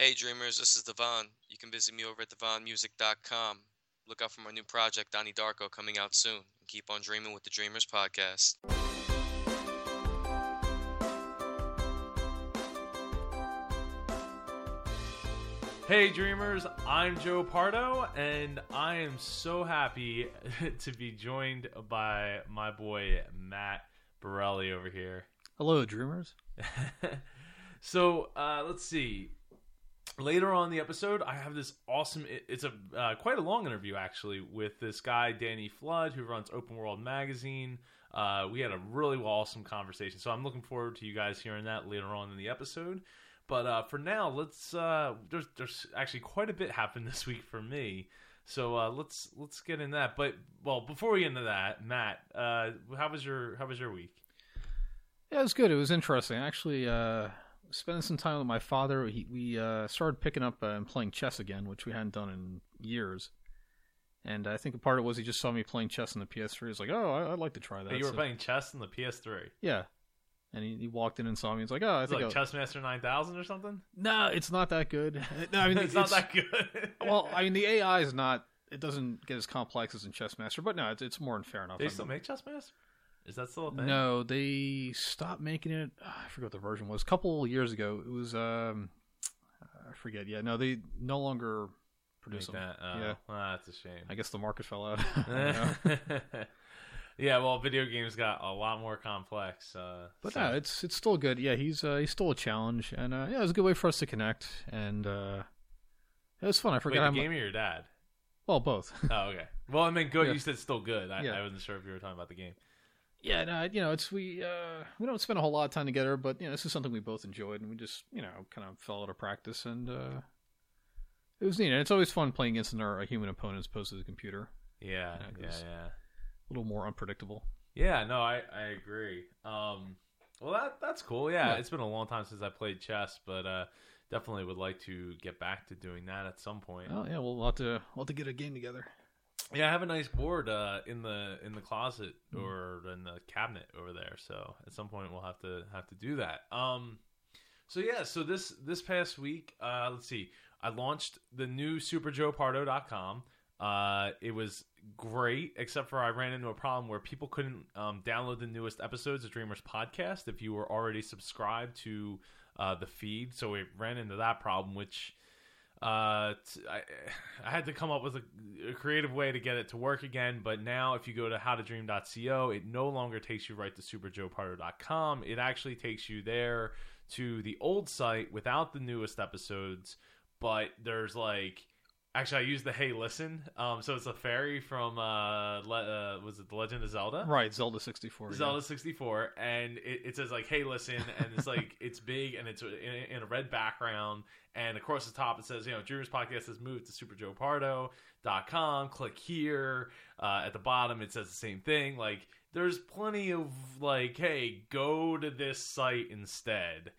Hey dreamers, this is Devon. You can visit me over at devonmusic.com. Look out for my new project, Donnie Darko, coming out soon. And keep on dreaming with the Dreamers podcast. Hey dreamers, I'm Joe Pardo, and I am so happy to be joined by my boy Matt Borelli over here. Hello, dreamers. so uh, let's see. Later on the episode, I have this awesome. It's a uh, quite a long interview actually with this guy Danny Flood who runs Open World Magazine. Uh, we had a really awesome conversation, so I'm looking forward to you guys hearing that later on in the episode. But uh, for now, let's. Uh, there's there's actually quite a bit happened this week for me, so uh, let's let's get in that. But well, before we get into that, Matt, uh, how was your how was your week? Yeah, it was good. It was interesting. Actually, spending some time with my father, he, we uh, started picking up uh, and playing chess again, which we hadn't done in years. And I think a part of it was he just saw me playing chess on the PS3. He's like, "Oh, I, I'd like to try that." you were So- playing chess in the PS3. yeah. And he, he walked in and saw me. He's like, "Oh, I It's think like I'll-" Chessmaster 9000 or something. no, it's not that good." No, I mean, it's, not that good. well, I mean, the AI is not. It doesn't get as complex as in Chessmaster, but no, it's, it's more than fair enough. they I still mean- make Chessmaster? Is that still a thing? No, they stopped making it. ah, I forget what the version was. A couple of years ago, it was. um I forget. Yeah, no, they no longer Make produce them. that. Oh, Yeah. well, that's a shame. I guess the market fell out. I don't know. yeah, well, video games got a lot more complex. Uh, But so- no, it's it's still good. Yeah, he's uh, he's still a challenge, and uh, yeah, it was a good way for us to connect, and uh, it was fun. I Wait, forgot. how mu- game or your dad? well, both. Oh, okay. Well, I mean, good. Yeah. You said still good. I, Yeah. I wasn't sure if you were talking about the game. Yeah, no, you know, it's we uh, we don't spend a whole lot of time together, but you know, this is something we both enjoyed, and we just you know kind of fell out of practice, and uh, it was neat. And it's always fun playing against our, a human opponent as opposed to the computer. Yeah, Yeah, yeah, 'cause- yeah. A little more unpredictable. Yeah, no, I, I agree. Um, well, that that's cool. Yeah, Yeah. it's been a long time since I played chess, but uh, definitely would like to get back to doing that at some point. Oh yeah, we'll have to we'll have to get a game together. Yeah, I have a nice board uh, in the in the closet or in the cabinet over there. So at some point we'll have to have to do that. Um, so yeah, so this this past week, uh, let's see, I launched the new SuperJoePardo.com. Uh, it was great, except for I ran into a problem where people couldn't um, download the newest episodes of Dreamers Podcast if you were already subscribed to uh, the feed. So we ran into that problem, which uh, t- I, I had to come up with a, a creative way to get it to work again. But now, if you go to howtodream.co, it no longer takes you right to superjoepardo.com. It actually takes you there to the old site without the newest episodes. But there's like, actually, I used the Hey Listen. Um, so it's a fairy from uh, le- uh, was it the Legend of Zelda? Right, Zelda sixty four. Zelda 64 and it, it says like hey listen and it's like it's big and it's in, in a red background and across the top it says you know Dreamers podcast has moved to superjoepardo.com click here uh, at the bottom it says the same thing like there's plenty of like hey go to this site instead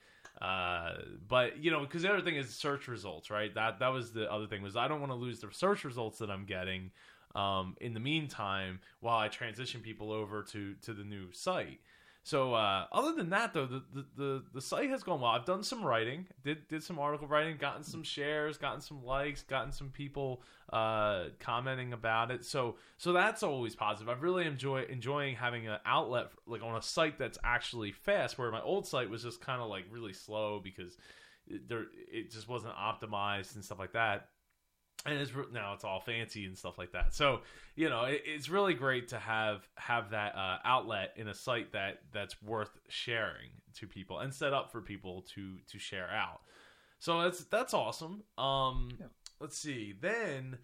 uh, but you know because the other thing is search results right that that was the other thing was i don't want to lose the search results that i'm getting um, in the meantime while I transition people over to to the new site. So uh, other than that, though, the, the, the, the site has gone well. I've done some writing, did did some article writing, gotten some shares, gotten some likes, gotten some people uh, commenting about it. So so that's always positive. I've really enjoy enjoying having an outlet for, like on a site that's actually fast. Where my old site was just kind of like really slow because it, there it just wasn't optimized and stuff like that and it's now it's all fancy and stuff like that. So you know, it, it's really great to have have that uh, outlet in a site that that's worth sharing to people and set up for people to to share out. So that's that's awesome. Um, Yeah. let's see. Then,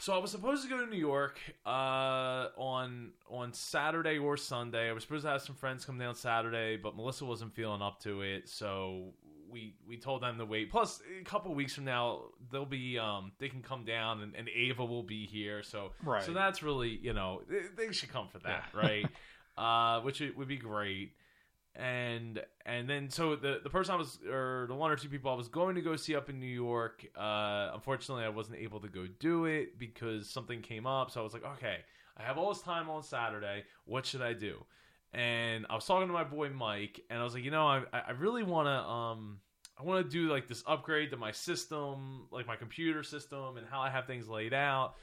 so I was supposed to go to New York uh, on on Saturday or Sunday. I was supposed to have some friends come down Saturday, but Melissa wasn't feeling up to it, so we we told them to wait. Plus, a couple weeks from now, they'll be um they can come down and, and Ava will be here. So Right. so that's really you know they, they should come for that, Yeah. right? uh, which it would be great. And and then so the the person I was or the one or two people I was going to go see up in New York, uh, unfortunately I wasn't able to go do it because something came up. So I was like, okay, I have all this time on Saturday. What should I do? And I was talking to my boy Mike, and I was like, you know, I I really want to um I want to do like this upgrade to my system, like my computer system, and how I have things laid out.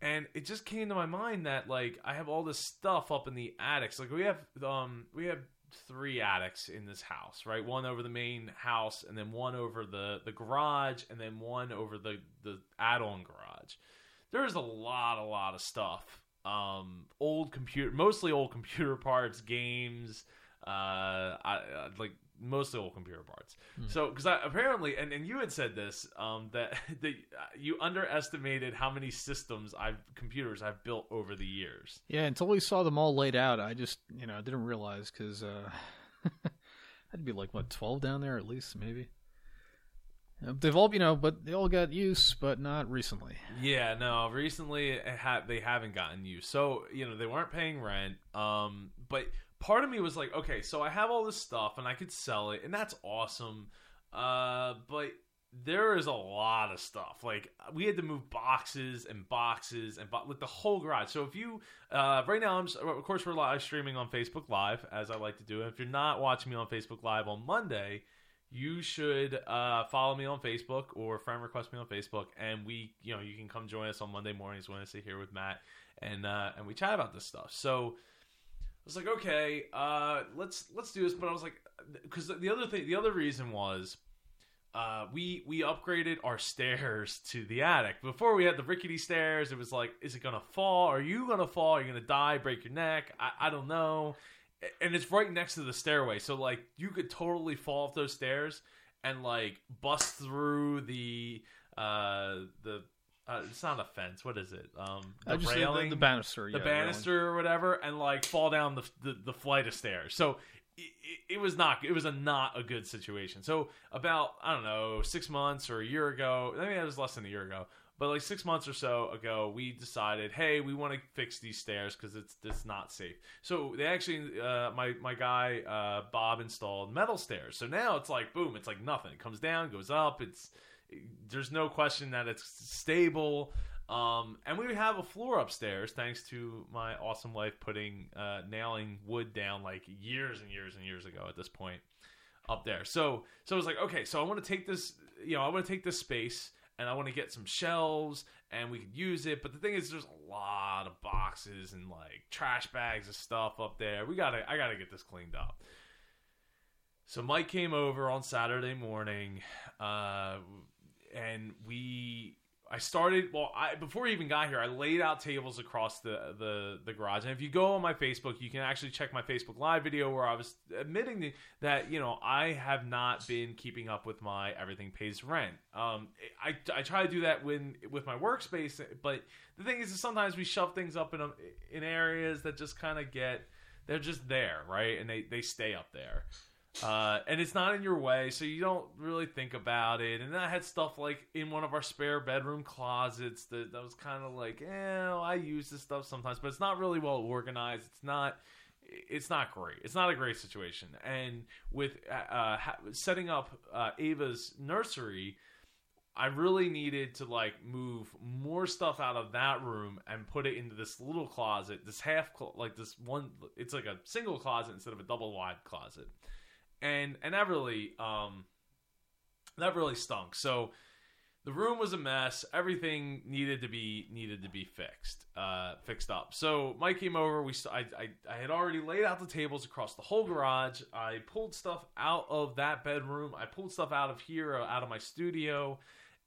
And it just came to my mind that like I have all this stuff up in the attics. Like we have um we have three attics in this house, right? One over the main house, and then one over the the garage, and then one over the the add-on garage. There's a lot, a lot of stuff. Um, old computer, mostly old computer parts, games. Uh, I, uh, like mostly old computer parts. Hmm. So, because I apparently, and, and you had said this, um, that that you underestimated how many systems I've computers I've built over the years. Yeah, until we saw them all laid out, I just you know I didn't realize because uh, I'd be like what twelve down there at least maybe. They've all you know, but they all got use, but not recently. Yeah, no. Recently, ha- they haven't gotten used. So you know, they weren't paying rent. Um, but part of me was like, okay, so I have all this stuff and I could sell it, and that's awesome. Uh, but there is a lot of stuff. Like we had to move boxes and boxes and bo- like the whole garage. So if you uh, right now, I'm of course we're live streaming on Facebook Live as I like to do. And if you're not watching me on Facebook Live on Monday, you should uh, follow me on Facebook or friend request me on Facebook, and we, you know, you can come join us on Monday mornings when I sit here with Matt, and uh, and we chat about this stuff. So I was like, okay, uh, let's let's do this. But I was like, because the other thing, the other reason was. Uh, we we upgraded our stairs to the attic. Before we had the rickety stairs, it was like, is it gonna fall? Are you gonna fall? Are you gonna die? Break your neck? I, I don't know and it's right next to the stairway so like you could totally fall off those stairs and like bust through the uh the uh, it's not a fence what is it? Um the I just railing the, the banister, the yeah, railing. banister or whatever and like fall down the the, the flight of stairs. So it, it was not it was a not a good situation. So about i don't know six months or a year ago I mean, it was less than a year ago but like six months or so ago, we decided, hey, we want to fix these stairs because it's it's not safe. So they actually, uh, my my guy uh, Bob installed metal stairs. So now it's like boom, it's like nothing. It comes down, goes up. It's there's no question that it's stable. Um, and we have a floor upstairs thanks to my awesome wife putting uh, nailing wood down like years and years and years ago at this point up there. So so I was like, okay, so I want to take this, you know, I want to take this space and I want to get some shelves and we could use it. But the thing is, there's a lot of boxes and like trash bags of stuff up there. We gotta, I gotta get this cleaned up. So Mike came over on Saturday morning, uh, and we. I started well. I before he even got here, I laid out tables across the, the the garage. And if you go on my Facebook, you can actually check my Facebook Live video where I was admitting that you know I have not been keeping up with my everything pays rent. Um, I, I try to do that when with my workspace, but the thing is, is sometimes we shove things up in a, in areas that just kind of get they're just there, right, and they they stay up there. Uh, and it's not in your way, so you don't really think about it. And I had stuff like in one of our spare bedroom closets that, that was kind of like, eh, I use this stuff sometimes, but it's not really well organized. It's not, it's not great. It's not a great situation. And with uh, setting up uh, Ava's nursery, I really needed to like move more stuff out of that room and put it into this little closet, this half, cl- like this one. It's like a single closet instead of a double wide closet and and that really um that really stunk. So the room was a mess. Everything needed to be needed to be fixed uh fixed up. So mike came over. We I, I i had already laid out the tables across the whole garage. I pulled stuff out of that bedroom. I pulled stuff out of here uh, out of my studio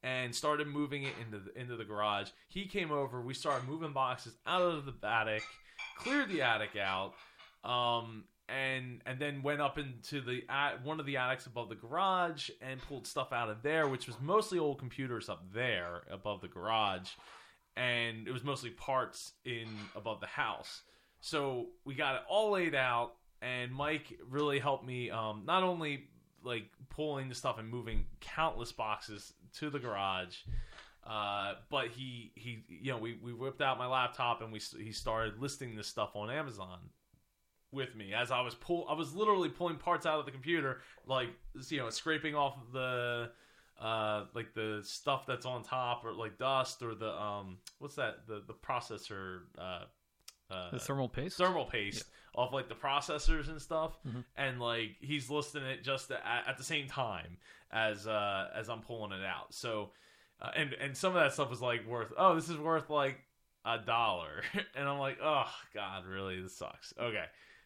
and started moving it into the, into the garage. He came over. We started moving boxes out of the attic cleared the attic out um and and then went up into the at one of the attics above the garage and pulled stuff out of there, which was mostly old computers up there above the garage, and it was mostly parts in above the house. So we got it all laid out, and Mike really helped me um, not only like pulling the stuff and moving countless boxes to the garage. Uh, but he he you know we, we whipped out my laptop and we he started listing this stuff on Amazon with me as I was pull I was literally pulling parts out of the computer like you know scraping off the uh like the stuff that's on top or like dust or the um what's that the the processor uh uh, The thermal paste. thermal paste off like the processors and stuff, Mhm. and like he's listing it just at, at the same time as uh as I'm pulling it out. So, uh, and and some of that stuff was like worth oh this is worth like a dollar, and I'm like oh god really this sucks. Okay.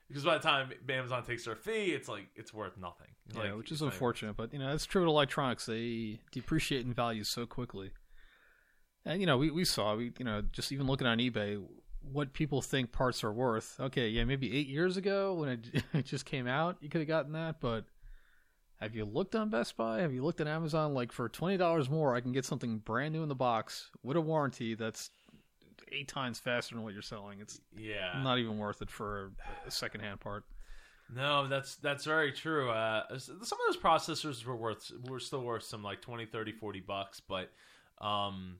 Because by the time Amazon takes their fee, it's like it's worth nothing. Yeah, Like, which is unfortunate, but you know it's true with electronics. They depreciate in value so quickly, and you know we, we saw we you know just even looking on eBay what people think parts are worth. Okay, yeah, maybe eight years ago when it, it just came out, you could have gotten that, but have you looked on Best Buy? Have you looked at Amazon? Like for twenty dollars more, I can get something brand new in the box with a warranty that's eight times faster than what you're selling. It's Yeah. not even worth it for a secondhand part. No, that's that's very true. Uh, some of those processors were worth were still worth some like 20, 30, 40 bucks, but um,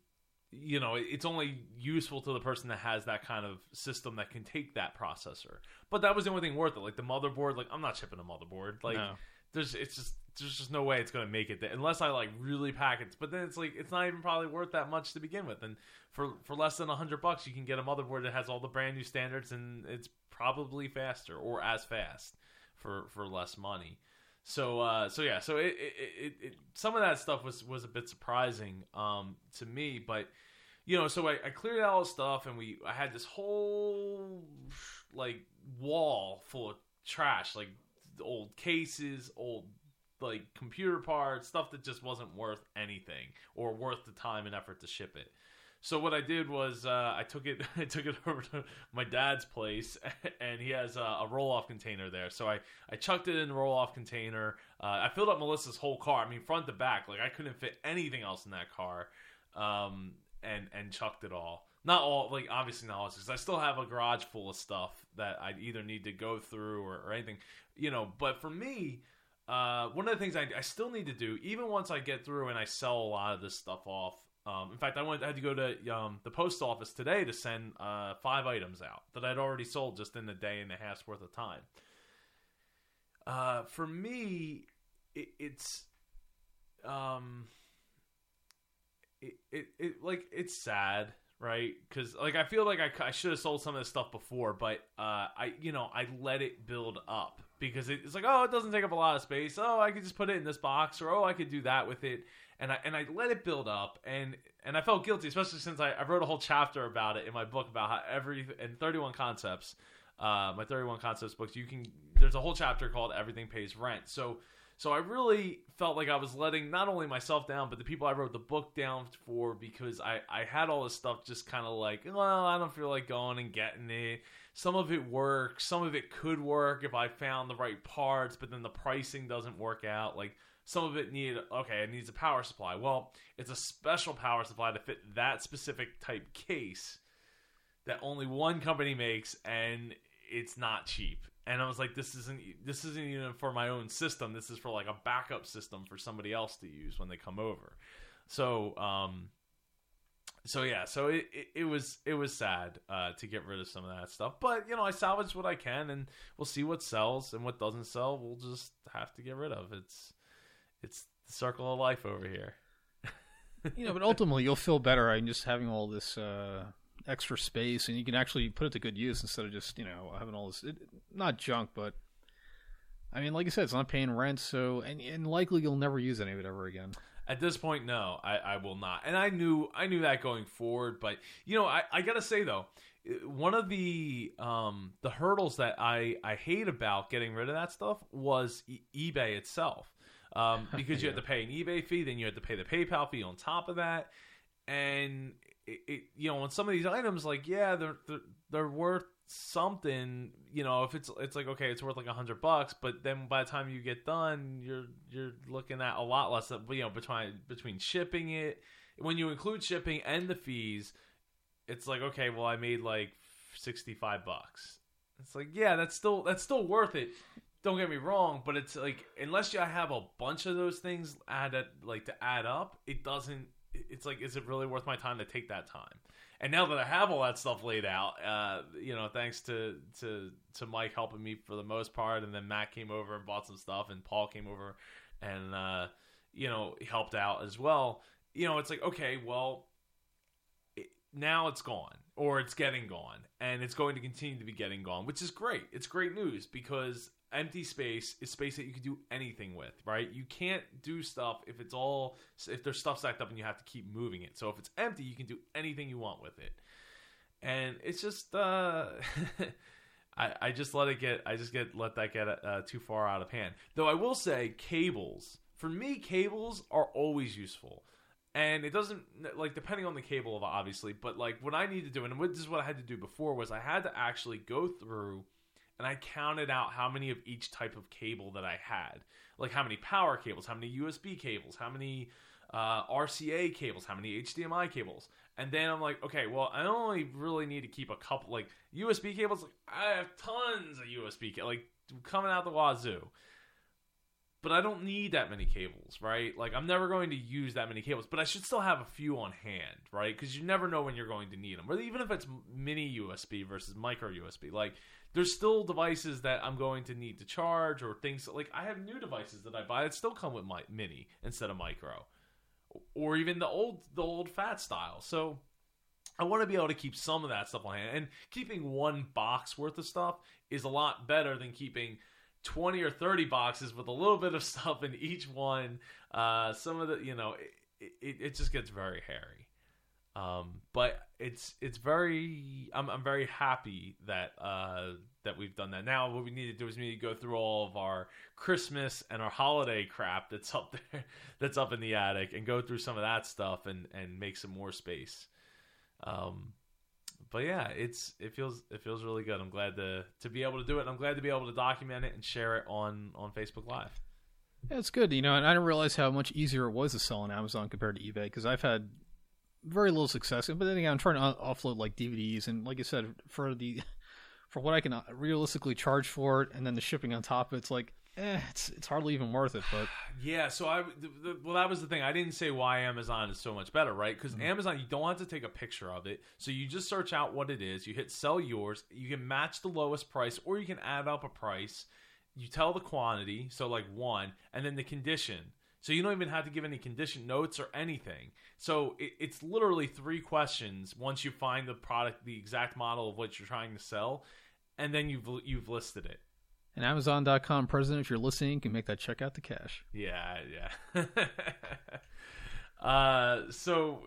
you know, it's only useful to the person that has that kind of system that can take that processor. But that was the only thing worth it. Like the motherboard, like I'm not shipping a motherboard. Like No. there's it's just there's just no way it's going to make it there unless I like really pack it. But then it's like it's not even probably worth that much to begin with. And for for less than hundred bucks, you can get a motherboard that has all the brand new standards and it's probably faster or as fast for for less money. So uh, so yeah, so it, it, it, it some of that stuff was was a bit surprising um, to me, but you know, so I, I cleared out all the stuff and we I had this whole like wall full of trash, like old cases, old like computer parts, stuff that just wasn't worth anything or worth the time and effort to ship it. So what I did was uh, I took it I took it over to my dad's place and he has a, a roll off container there. So I, I chucked it in the roll off container. Uh, I filled up Melissa's whole car. I mean front to back. Like I couldn't fit anything else in that car. Um, and and chucked it all. Not all like obviously not all because I still have a garage full of stuff that I either need to go through or, or anything. You know, but for me, uh, one of the things I, I still need to do, even once I get through and I sell a lot of this stuff off. Um, in fact, I went. I had to go to um, the post office today to send uh, five items out that I'd already sold just in a day and a half's worth of time. Uh, for me, it, it's um, it, it it like it's sad, right? Because like I feel like I, I should have sold some of this stuff before, but uh, I you know I let it build up because it's like oh it doesn't take up a lot of space. Oh I could just put it in this box, or oh I could do that with it, and I and I let it build up, and and I felt guilty, especially since I, I wrote a whole chapter about it in my book about how every thirty one concepts. Uh, my 31 concepts books you can there's a whole chapter called everything pays rent so so I really felt like I was letting not only myself down, but the people I wrote the book down for because I, I had all this stuff just kind of like, well, I don't feel like going and getting it. Some of it works, some of it could work if I found the right parts, but then the pricing doesn't work out. Like some of it needed, okay, it needs a power supply. Well, it's a special power supply to fit that specific type case that only one company makes, and it's not cheap and I was like, this isn't this isn't even for my own system. This is for like a backup system for somebody else to use when they come over. So, um, so yeah, so it, it, it was it was sad uh, to get rid of some of that stuff, but you know I salvaged what I can, and we'll see what sells and what doesn't sell. We'll just have to get rid of. It's it's the circle of life over here. you know, but ultimately you'll feel better I'm just having all this uh, extra space, and you can actually put it to good use instead of just you know having all this it, not junk, but I mean, like I said, it's not paying rent, so and and likely you'll never use any of it ever again. At this point, no, I, I will not. And I knew I knew that going forward, but you know, I, I gotta say though, one of the um the hurdles that I I hate about getting rid of that stuff was e- eBay itself. Um, because you Yeah. had to pay an eBay fee, then you had to pay the PayPal fee on top of that, and it, it you know on some of these items, like yeah, they're they're, they're worth something. You know, if it's it's like okay, it's worth like a hundred bucks, but then by the time you get done, you're you're looking at a lot less. Of, you know, between between shipping it, when you include shipping and the fees, it's like okay, well, I made like sixty five bucks. It's like yeah, that's still that's still worth it. Don't get me wrong, but it's like unless you have a bunch of those things add like to add up, it doesn't. It's like, is it really worth my time to take that time? And now that I have all that stuff laid out, uh, you know, thanks to to to Mike helping me for the most part, and then Matt came over and bought some stuff, and Paul came over and uh, you know helped out as well. You know, it's like okay, well, it, now it's gone or it's getting gone and it's going to continue to be getting gone which is great it's great news because empty space is space that you can do anything with right? You can't do stuff if it's all if there's stuff stacked up and you have to keep moving it. So if it's empty you can do anything you want with it. And it's just uh I, I just let it get I just get let that get uh, too far out of hand. Though I will say cables. For me cables are always useful. And it doesn't like depending on the cable obviously but like what i need to do and this is what i had to do before was i had to actually go through and i counted out how many of each type of cable that i had like how many power cables how many usb cables how many uh, rca cables how many hdmi cables and then i'm like okay well i only really need to keep a couple like usb cables like i have tons of usb like coming out the wazoo but I don't need that many cables, right? Like I'm never going to use that many cables, but I should still have a few on hand, right? Because you never know when you're going to need them. Or even if it's mini USB versus micro USB, like there's still devices that I'm going to need to charge or things like I have new devices that I buy that still come with my mini instead of micro, or even the old the old fat style. So I want to be able to keep some of that stuff on hand, and keeping one box worth of stuff is a lot better than keeping 20 or 30 boxes with a little bit of stuff in each one. Uh, some of the, you know, it, it, it just gets very hairy. Um, but it's it's very I'm I'm very happy that uh that we've done that. Now what we need to do is we need to go through all of our Christmas and our holiday crap that's up there that's up in the attic and go through some of that stuff and and make some more space. Um but yeah, it's it feels it feels really good. I'm glad to to be able to do it. I'm glad to be able to document it and share it on on Facebook Live. Yeah, it's good. You know, and I didn't realize how much easier it was to sell on Amazon compared to eBay because I've had very little success. But then again, I'm trying to offload like DVDs and, like I said, for the for what I can realistically charge for it, and then the shipping on top, it's like eh, it's it's hardly even worth it. But yeah, so I the, the, well, that was the thing. I didn't say why Amazon is so much better, right? Because mm-hmm. Amazon, you don't have to take a picture of it, so you just search out what it is. You hit sell yours. You can match the lowest price, or you can add up a price. You tell the quantity, so like one, and then the condition. So you don't even have to give any condition notes or anything. So it, it's literally three questions once you find the product, the exact model of what you're trying to sell, and then you've you've listed it. And Amazon.com president, if you're listening, can make that check out the cash. Yeah, yeah. uh, so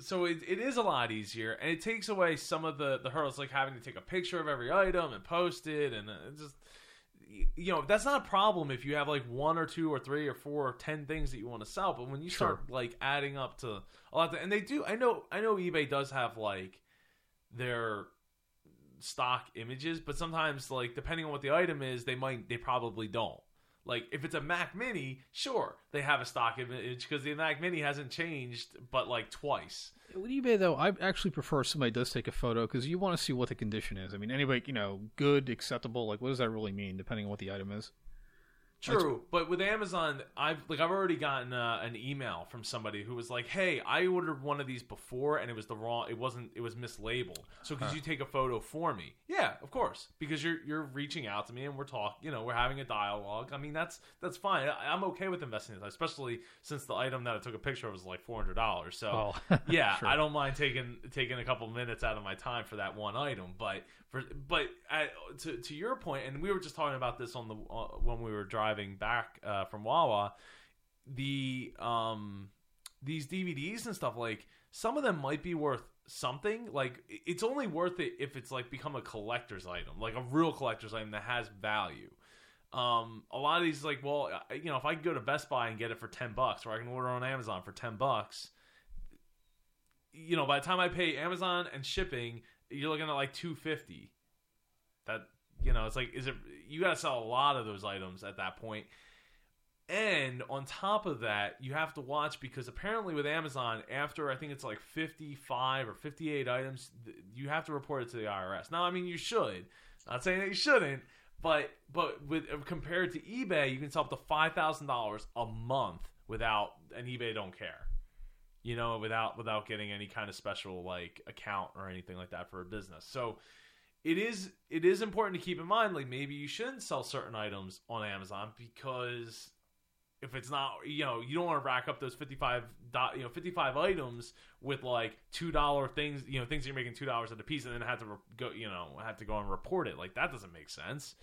so it, it is a lot easier, and it takes away some of the the hurdles, like having to take a picture of every item and post it, and uh, just you know that's not a problem if you have like one or two or three or four or ten things that you want to sell but when you start sure. like adding up to a lot of, and they do i know i know ebay does have like their stock images, but sometimes like depending on what the item is, they might they probably don't. Like if it's a Mac Mini, sure they have a stock image because the Mac Mini hasn't changed, but like twice. With eBay though, I actually prefer somebody does take a photo because you want to see what the condition is. I mean, anybody you know, good, acceptable. Like, what does that really mean, depending on what the item is? True, but with Amazon, I've like I've already gotten uh, an email from somebody who was like, "Hey, I ordered one of these before, and it was the wrong. It wasn't. It was mislabeled. So could huh. you take a photo for me?" Yeah, of course, because you're you're reaching out to me and we're talking. You know, we're having a dialogue. I mean, that's that's fine. I, am okay with investing in that, especially since the item that I took a picture of was like four hundred dollars. So oh, yeah, sure. I don't mind taking taking a couple minutes out of my time for that one item. But for but at, to to your point, and we were just talking about this on the uh, when we were driving back uh, from Wawa, the um these DVDs and stuff like some of them might be worth something. Like it's only worth it if it's like become a collector's item like a real collector's item that has value. Um a lot of these like well you know if i go to best buy and get it for 10 bucks or i can order on amazon for 10 bucks you know by the time i pay amazon and shipping you're looking at like 250 that you know it's like is it you got to sell a lot of those items at that point. And on top of that you have to watch because apparently with amazon after i think it's like 55 or 58 items you have to report it to the irs now i mean you should. Not saying that you shouldn't but but with uh, compared to ebay you can sell up to $5000 a month without and ebay don't care you know, without without getting any kind of special like account or anything like that for a business. So it is it is important to keep in mind like maybe you shouldn't sell certain items on Amazon because if it's not you know you don't want to rack up those 55 do- you know 55 items with like two dollar things you know things you're making two dollars at a piece and then have to go you know have to go and report it. Like that doesn't make sense.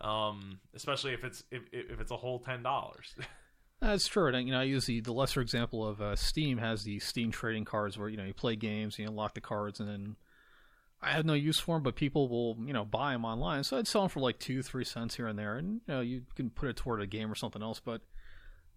Um especially if it's if, if it's a whole ten dollars That's true. And you know, I use the, the lesser example of uh, Steam has the Steam trading cards where you know you play games, you unlock the cards, and then I have no use for them, but people will you know buy them online. So I'd sell them for like two, three cents here and there, and you know you can put it toward a game or something else. But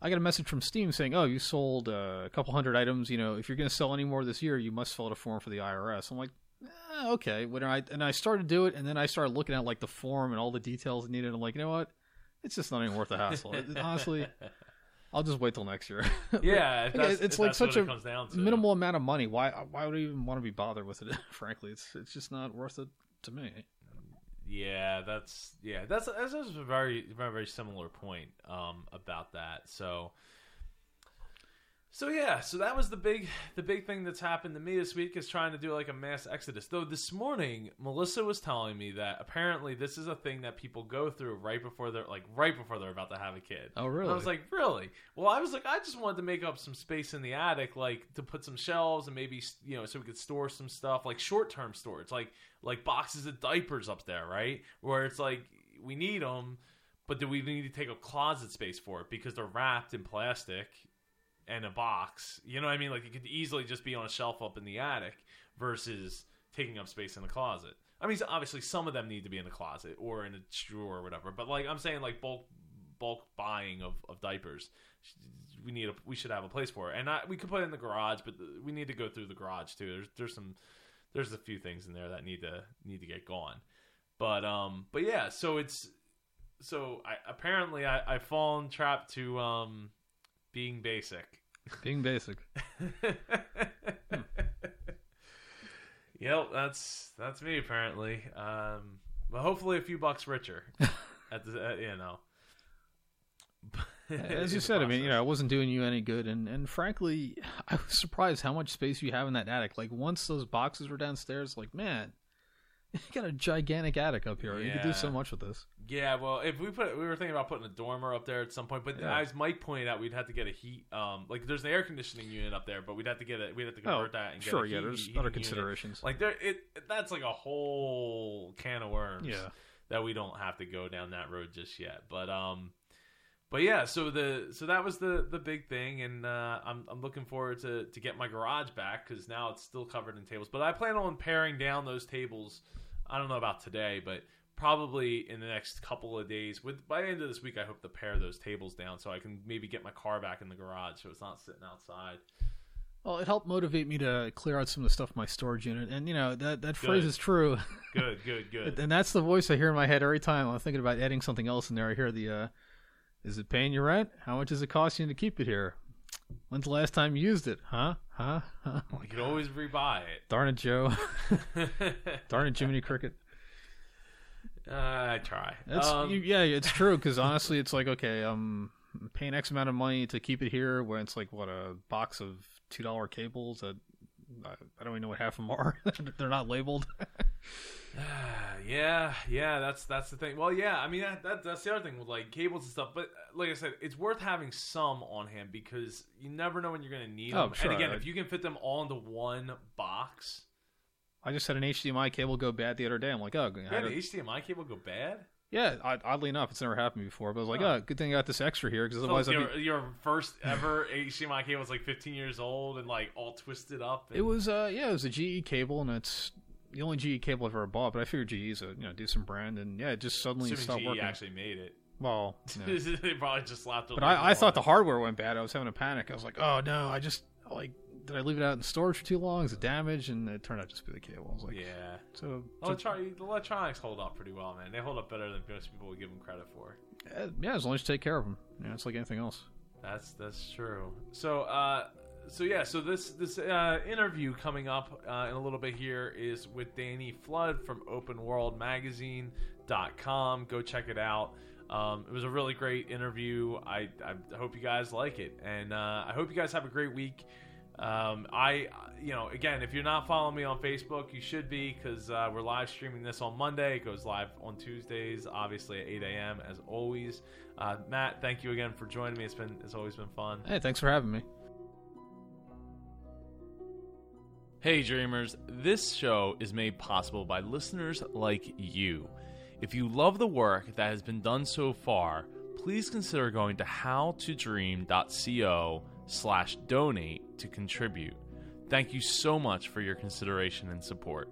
I got a message from Steam saying, "Oh, you sold uh, a couple hundred items. You know, if you're going to sell any more this year, you must fill out a form for the IRS." I'm like, eh, "Okay." When I and I started to do it, and then I started looking at like the form and all the details needed. I'm like, you know what? It's just not even worth the hassle. Honestly, I'll just wait till next year. yeah it's like such a it comes down to. minimal amount of money. Why? Why would I even want to be bothered with it? Frankly, it's it's just not worth it to me. Yeah, that's yeah, that's that's a very very very similar point um, about that. So, so yeah, so that was the big the big thing that's happened to me this week is trying to do like a mass exodus. Though this morning, Melissa was telling me that apparently this is a thing that people go through right before they're like right before they're about to have a kid. Oh, And really? I was like, really? Well, I was like, I just wanted to make up some space in the attic, like to put some shelves and maybe you know so we could store some stuff, like short term storage, like like boxes of diapers up there, right? Where it's like we need them, but do we need to take up closet space for it because they're wrapped in plastic and a box? You know what I mean? Like it could easily just be on a shelf up in the attic versus taking up space in the closet. I mean, obviously some of them need to be in the closet or in a drawer or whatever, but like I'm saying, like bulk bulk buying of, of diapers. We need a we should have a place for it, and I, we could put it in the garage, but we need to go through the garage too. There's there's some there's a few things in there that need to need to get gone, but um but yeah, so it's so I apparently I I've fallen trapped to um being basic. Being basic. Yep, that's that's me apparently. Um, but hopefully a few bucks richer. at the at, you know. As you said, I mean, you know, I wasn't doing you any good, and and frankly, I was surprised how much space you have in that attic. Like once those boxes were downstairs, like man, you got a gigantic attic up here. You could do so much with this. Yeah, well, if we put, we were thinking about putting a dormer up there at some point, but Yeah. as Mike pointed out, we'd have to get a heat. Um, like there's an air conditioning unit up there, but we'd have to get it. We'd have to convert that and get Oh, sure, a yeah. heat- There's other unit. considerations. Like there, it that's like a whole can of worms. Yeah. that we don't have to go down that road just yet. But um, but yeah, so the so that was the the big thing, and uh, I'm I'm looking forward to to get my garage back because now it's still covered in tables. But I plan on paring down those tables. I don't know about today, but probably in the next couple of days. With by the end of this week, I hope to pare those tables down so I can maybe get my car back in the garage so it's not sitting outside. Well, it helped motivate me to clear out some of the stuff in my storage unit, and you know that that phrase is true. Good, good, good. and that's the voice I hear in my head every time I'm thinking about adding something else in there. I hear the, uh, "Is it paying your rent? How much does it cost you to keep it here? When's the last time you used it? Huh? Huh? huh? you can always rebuy it. Darn it, Joe. Darn it, Jiminy Cricket. Uh, I try. Um, you, yeah, it's true because honestly, it's like okay, um, I'm paying X amount of money to keep it here, when it's like what a box of two dollar cables that I, I don't even know what half of them are. They're not labeled. yeah, yeah, that's that's the thing. Well, yeah, I mean that, that that's the other thing with like cables and stuff. But uh, like I said, it's worth having some on hand because you never know when you're going to need Oh, them. sure. And again, if you can fit them all into one box, I just had an HDMI cable go bad the other day. I'm like, oh, I had the a- HDMI cable go bad. yeah. Oddly enough, it's never happened before. But I was like, Huh. oh, good thing I got this extra here because So otherwise, I'd your, be, your first ever HDMI cable was like 15 years old and like all twisted up. And, it was uh, yeah, it was a GE cable, and it's the only GE cable I've ever bought. But I figured GE's a you know decent brand, and yeah, it just suddenly assuming stopped GE working. actually made it. Well, yeah. they probably just slapped. a But I, I thought the hardware went bad. I was having a panic. I was like, oh no, I just like did I leave it out in storage for too long? Is it damaged? And it turned out just to be the cable. I was like, Yeah. so, Electro- the electronics hold up pretty well, man. They hold up better than most people would give them credit for. yeah, as long as you take care of them, yeah, it's like anything else. That's that's true. So uh so yeah, so this this uh, interview coming up uh, in a little bit here is with Danny Flood from OpenWorldMagazine.com. Go check it out. Um, it was a really great interview. I, I hope you guys like it, and uh, I hope you guys have a great week. Um, I, you know, again, if you're not following me on Facebook, you should be because uh, we're live streaming this on Monday. It goes live on Tuesdays, obviously at 8 a.m. as always. Uh, Matt, thank you again for joining me. It's been, it's always been fun. Hey, thanks for having me. Hey, dreamers! This show is made possible by listeners like you. If you love the work that has been done so far, please consider going to howtodream.co slash donate to contribute. Thank you so much for your consideration and support.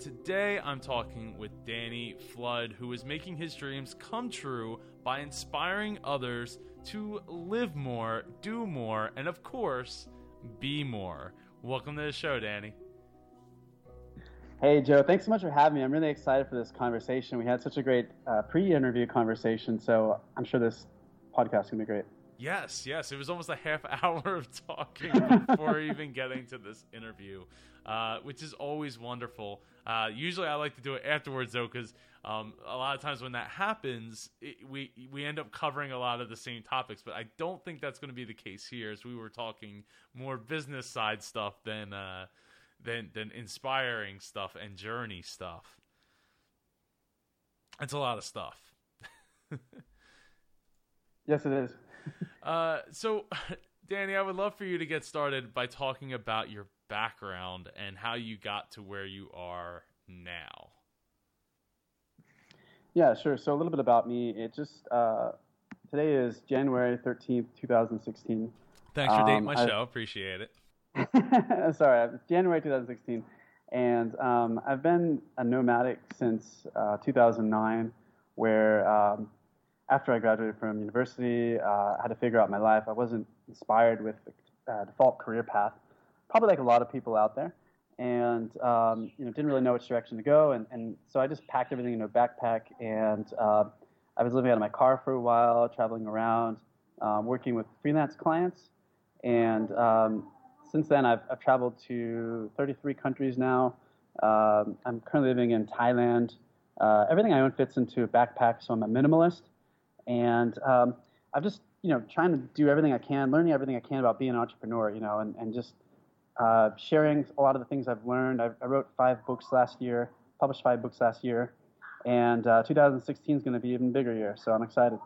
Today I'm talking with Danny Flood, who is making his dreams come true by inspiring others to live more, do more, and of course, be more. Welcome to the show, Danny. Hey, Joe. Thanks so much for having me. I'm really excited for this conversation. We had such a great uh, pre-interview conversation, so I'm sure this podcast is gonna be great. Yes, yes. It was almost a half hour of talking before even getting to this interview, uh, which is always wonderful. Uh, usually, I like to do it afterwards, though, because um, a lot of times when that happens, it, we we end up covering a lot of the same topics. But I don't think that's going to be the case here, as we were talking more business side stuff than uh, than than inspiring stuff and journey stuff. It's a lot of stuff. yes, it is. uh, so, Danny, I would love for you to get started by talking about your background and how you got to where you are now. Yeah, sure. So a little bit about me. It just uh, today is January thirteenth, two thousand sixteen. Thanks for dating um, my I've, show. Appreciate it. Sorry, January 2016, and um, I've been a nomadic since uh, 2009, where um, after I graduated from university, uh, I had to figure out my life. I wasn't inspired with the uh, default career path, probably like a lot of people out there, and um, you know didn't really know which direction to go, and, and so I just packed everything in a backpack, and uh, I was living out of my car for a while, traveling around, um, working with freelance clients, and um, since then, I've, I've traveled to 33 countries now. Um, I'm currently living in Thailand. Uh, everything I own fits into a backpack, so I'm a minimalist. And um, I'm just, you know, trying to do everything I can, learning everything I can about being an entrepreneur, you know, and, and just uh, sharing a lot of the things I've learned. I, I, wrote five books last year, published five books last year, and uh, 2016 is going to be even bigger year, so I'm excited.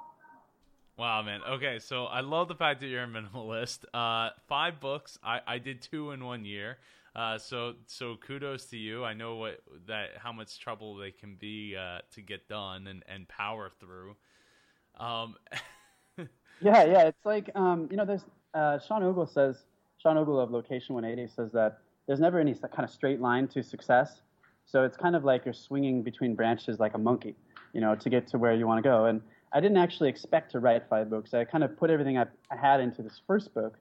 Wow, man. Okay, so I love the fact that you're a minimalist. Uh, five books. I, I did two in one year. Uh, so so kudos to you. I know what that how much trouble they can be uh, to get done and, and power through. Um, yeah, yeah. It's like um, you know, there's uh, Sean Ogle says Sean Ogle of Location 180 says that there's never any kind of straight line to success. So it's kind of like you're swinging between branches like a monkey, you know, to get to where you want to go. And I didn't actually expect to write five books. I kind of put everything I, had into this first book,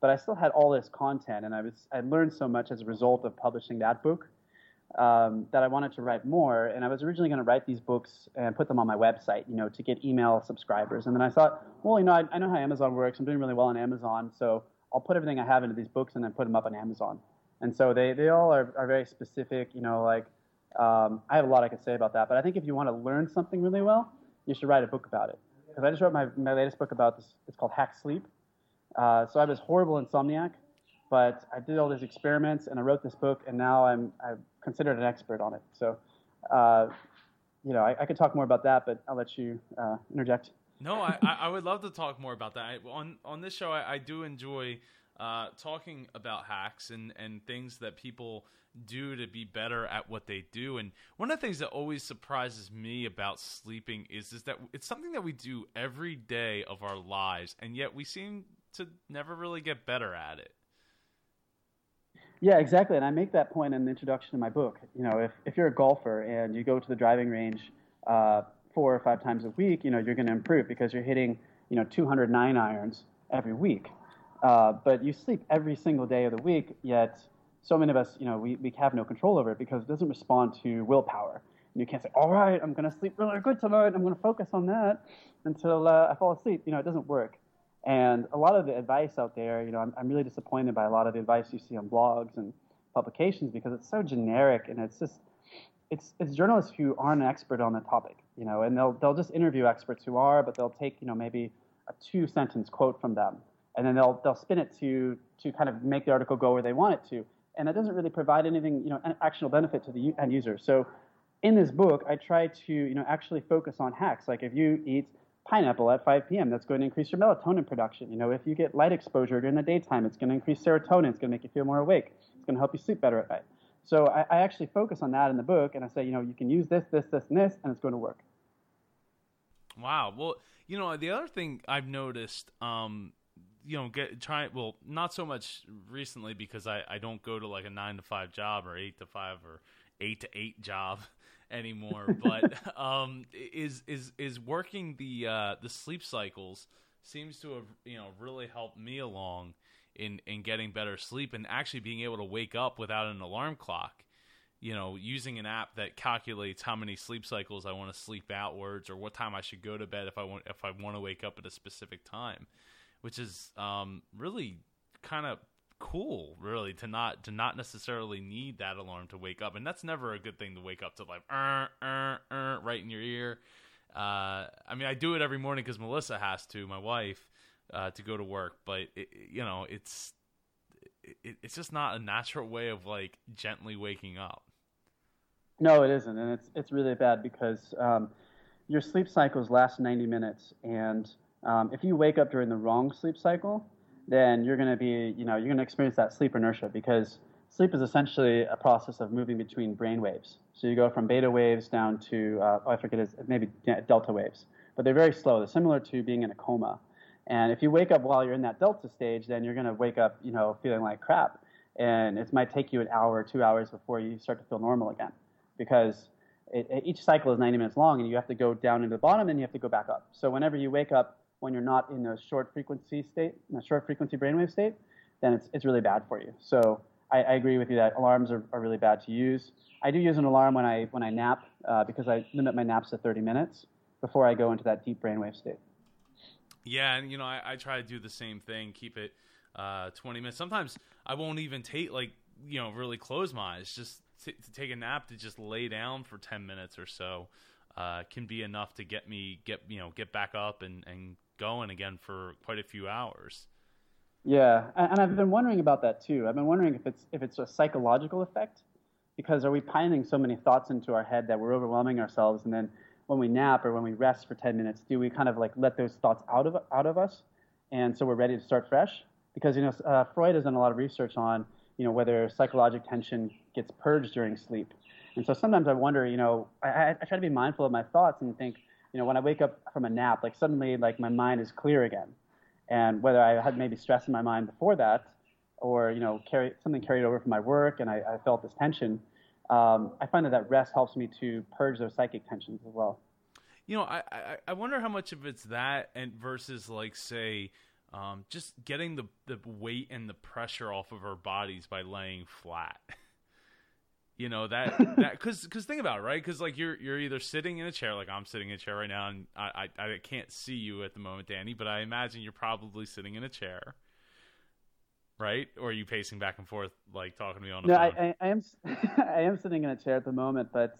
but I still had all this content, and I was I learned so much as a result of publishing that book um, that I wanted to write more. And I was originally going to write these books and put them on my website, you know, to get email subscribers. And then I thought, well, you know, I, I know how Amazon works. I'm doing really well on Amazon, so I'll put everything I have into these books and then put them up on Amazon. And so they, they all are, are very specific, you know, like um, I have a lot I could say about that. But I think if you want to learn something really well, you should write a book about it. Because I just wrote my, my latest book about this. It's called Hack Sleep. Uh, so I was horrible insomniac, but I did all these experiments and I wrote this book, and now I'm I'm considered an expert on it. So, uh, you know, I, I, could talk more about that, but I'll let you uh, interject. No, I, I would love to talk more about that. I, on on this show, I, I do enjoy uh, talking about hacks and, and things that people do to be better at what they do. And one of the things that always surprises me about sleeping is is that it's something that we do every day of our lives, and yet we seem to never really get better at it. Yeah, exactly. And I make that point in the introduction to my book. You know, if, if you're a golfer and you go to the driving range uh, four or five times a week, you know, you're going to improve because you're hitting, you know, 209 irons every week. Uh, but you sleep every single day of the week, yet so many of us, you know, we, we have no control over it because it doesn't respond to willpower. And you can't say, all right, I'm going to sleep really good tonight. I'm going to focus on that until uh, I fall asleep. You know, it doesn't work. And a lot of the advice out there, you know, I'm, I'm really disappointed by a lot of the advice you see on blogs and publications because it's so generic and it's just, it's, it's journalists who aren't an expert on the topic, you know, and they'll, they'll just interview experts who are, but they'll take, you know, maybe a two sentence quote from them, and then they'll they'll spin it to to kind of make the article go where they want it to, and that doesn't really provide anything you know an actionable benefit to the end user. So in this book, I try to you know actually focus on hacks. Like if you eat pineapple at 5 p.m., that's going to increase your melatonin production. You know, if you get light exposure during the daytime, it's going to increase serotonin. It's going to make you feel more awake. It's going to help you sleep better at night. So I, I actually focus on that in the book, and I say, you know, you can use this, this, this, and this, and it's going to work. Wow. Well, you know, the other thing I've noticed, um, you know, get try well, not so much recently because I I don't go to like a nine to five job or eight to five or eight to eight job anymore, but um, is is is working the uh, the sleep cycles seems to have you know really helped me along in in getting better sleep and actually being able to wake up without an alarm clock you know, using an app that calculates how many sleep cycles I want to sleep outwards or what time I should go to bed if I want if I want to wake up at a specific time, which is um, really kind of cool, really, to not to not necessarily need that alarm to wake up, and that's never a good thing to wake up to like uh, uh, uh, right in your ear. Uh, I mean, I do it every morning because Melissa has to, my wife, uh, to go to work, but it, you know, it's it, it's just not a natural way of like gently waking up. No, it isn't, and it's it's really bad because um, your sleep cycles last 90 minutes, and um, if you wake up during the wrong sleep cycle, then you're going to be, you know, you're going to experience that sleep inertia because sleep is essentially a process of moving between brain waves. So you go from beta waves down to, uh, oh, I forget, it's maybe delta waves, but they're very slow. They're similar to being in a coma. And if you wake up while you're in that delta stage, then you're going to wake up, you know, feeling like crap. And it might take you an hour or two hours before you start to feel normal again because it, it, each cycle is 90 minutes long and you have to go down into the bottom and you have to go back up. So whenever you wake up when you're not in a short frequency state, in a short frequency brainwave state, then it's, it's really bad for you. So I, I agree with you that alarms are, are really bad to use. I do use an alarm when I, when I nap uh, because I limit my naps to 30 minutes before I go into that deep brainwave state. Yeah, and you know, I, I try to do the same thing, keep it uh, 20 minutes. Sometimes I won't even take like, you know, really close my eyes. Just t- to take a nap to just lay down for 10 minutes or so uh, can be enough to get me get you know get back up and, and going again for quite a few hours. Yeah, and I've been wondering about that too. I've been wondering if it's if it's a psychological effect, because are we piling so many thoughts into our head that we're overwhelming ourselves, and then when we nap or when we rest for 10 minutes, do we kind of like let those thoughts out of out of us, and so we're ready to start fresh? Because you know uh, Freud has done a lot of research on you know whether psychological tension gets purged during sleep. And so sometimes I wonder, you know, I, I try to be mindful of my thoughts and think, you know, when I wake up from a nap, like suddenly, like my mind is clear again. And whether I had maybe stress in my mind before that, or you know, carry something carried over from my work, and I, I felt this tension, um, I find that that rest helps me to purge those psychic tensions as well. You know, I, I, I wonder how much of it's that and versus like say um, just getting the the weight and the pressure off of our bodies by laying flat. you know that that because because think about it right because like you're you're either sitting in a chair like i'm sitting in a chair right now and I, I, I can't see you at the moment danny but i imagine you're probably sitting in a chair right or are you pacing back and forth like talking to me on the no, phone I, I, I am i am sitting in a chair at the moment but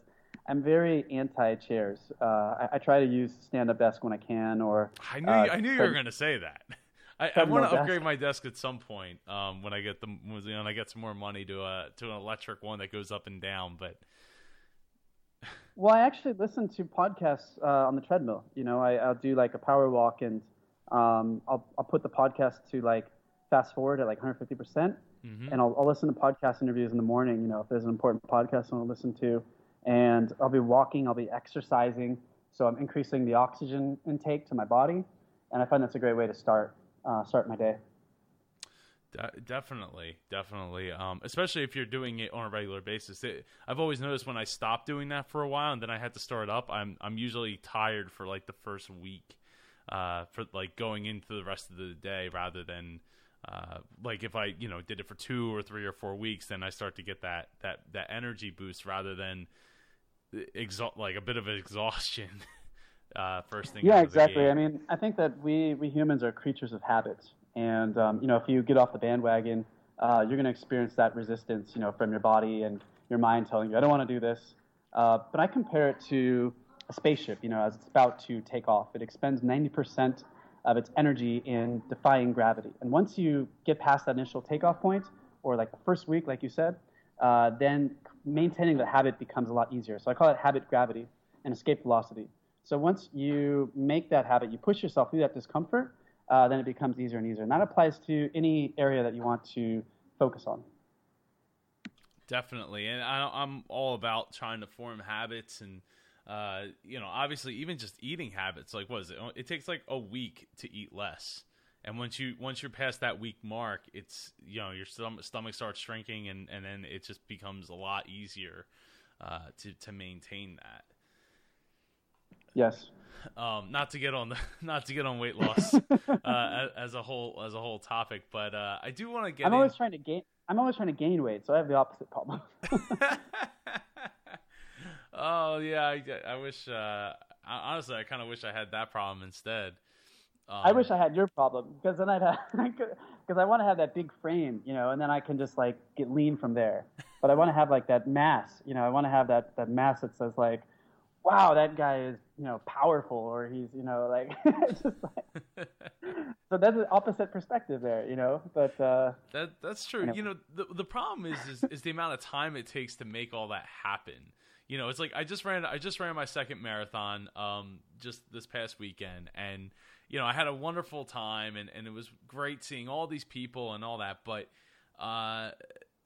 i'm very anti chairs uh, I, I, try to use stand up desk when i can or i knew uh, i knew you were going to say that I, I want to upgrade my desk at some point um, when I get the when I get some more money to a to an electric one that goes up and down. But well, I actually listen to podcasts uh, on the treadmill. You know, I, will do like a power walk and um, I'll I'll put the podcast to like fast forward at like 150 percent, mm-hmm. and I'll, I'll listen to podcast interviews in the morning. You know, if there's an important podcast I want to listen to, and I'll be walking, I'll be exercising, so I'm increasing the oxygen intake to my body, and I find that's a great way to start uh, start my day. De- definitely, definitely. Um, especially if you're doing it on a regular basis. It, I've always noticed when I stop doing that for a while and then I had to start up, I'm I'm usually tired for like the first week, uh, for like going into the rest of the day rather than. Uh, like if I, you know, did it for two or three or four weeks, then I start to get that that that energy boost rather than exalt like a bit of exhaustion uh, first thing. Yeah, exactly. I mean, I think that we we humans are creatures of habits, and um, you know, if you get off the bandwagon, uh, you're going to experience that resistance, you know, from your body and your mind telling you, "I don't want to do this." Uh, but I compare it to a spaceship. You know, as it's about to take off, it expends 90% of its energy in defying gravity. And once you get past that initial takeoff point, or like the first week, like you said, uh, then maintaining the habit becomes a lot easier. So I call it habit gravity and escape velocity. So once you make that habit, you push yourself through that discomfort, uh, then it becomes easier and easier. And that applies to any area that you want to focus on. Definitely, and I, am all about trying to form habits, and uh, you know, obviously, even just eating habits. Like, what is it? It takes like a week to eat less, and once you once you're past that week mark, it's you know your stomach, stomach starts shrinking, and and then it just becomes a lot easier uh, to to maintain that. Yes. Um, not to get on the not to get on weight loss uh, as a whole as a whole topic, but uh, I do want to get. I'm in... always trying to gain. I'm always trying to gain weight, so I have the opposite problem. oh yeah, I, I wish. Uh, honestly, I kind of wish I had that problem instead. Um, I wish I had your problem because then I'd have because I want to have that big frame, you know, and then I can just like get lean from there. But I want to have like that mass, you know, I want to have that that mass that says like, wow, that guy is you know powerful, or he's you know like just like. so that's an opposite perspective there, you know. But uh, that that's true. You know, you know the the problem is, is is the amount of time it takes to make all that happen. You know, it's like I just ran I just ran my second marathon um just this past weekend and you know, I had a wonderful time and, and it was great seeing all these people and all that, but uh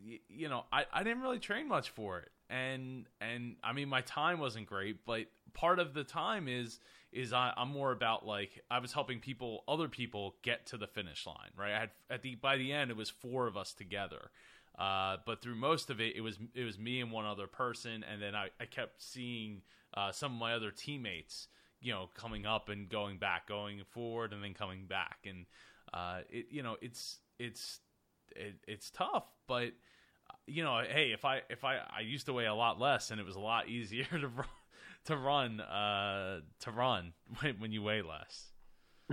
y- you know, I, I didn't really train much for it. And and I mean my time wasn't great, but part of the time is is I, am more about like I was helping people, other people, get to the finish line. Right, I had at the by the end it was four of us together, uh, but through most of it, it was it was me and one other person, and then I, I kept seeing uh, some of my other teammates you know coming up and going back, going forward and then coming back, and uh, it you know it's it's it, it's tough, but you know hey if I if I I used to weigh a lot less and it was a lot easier to run to run uh, to run when, when you weigh less.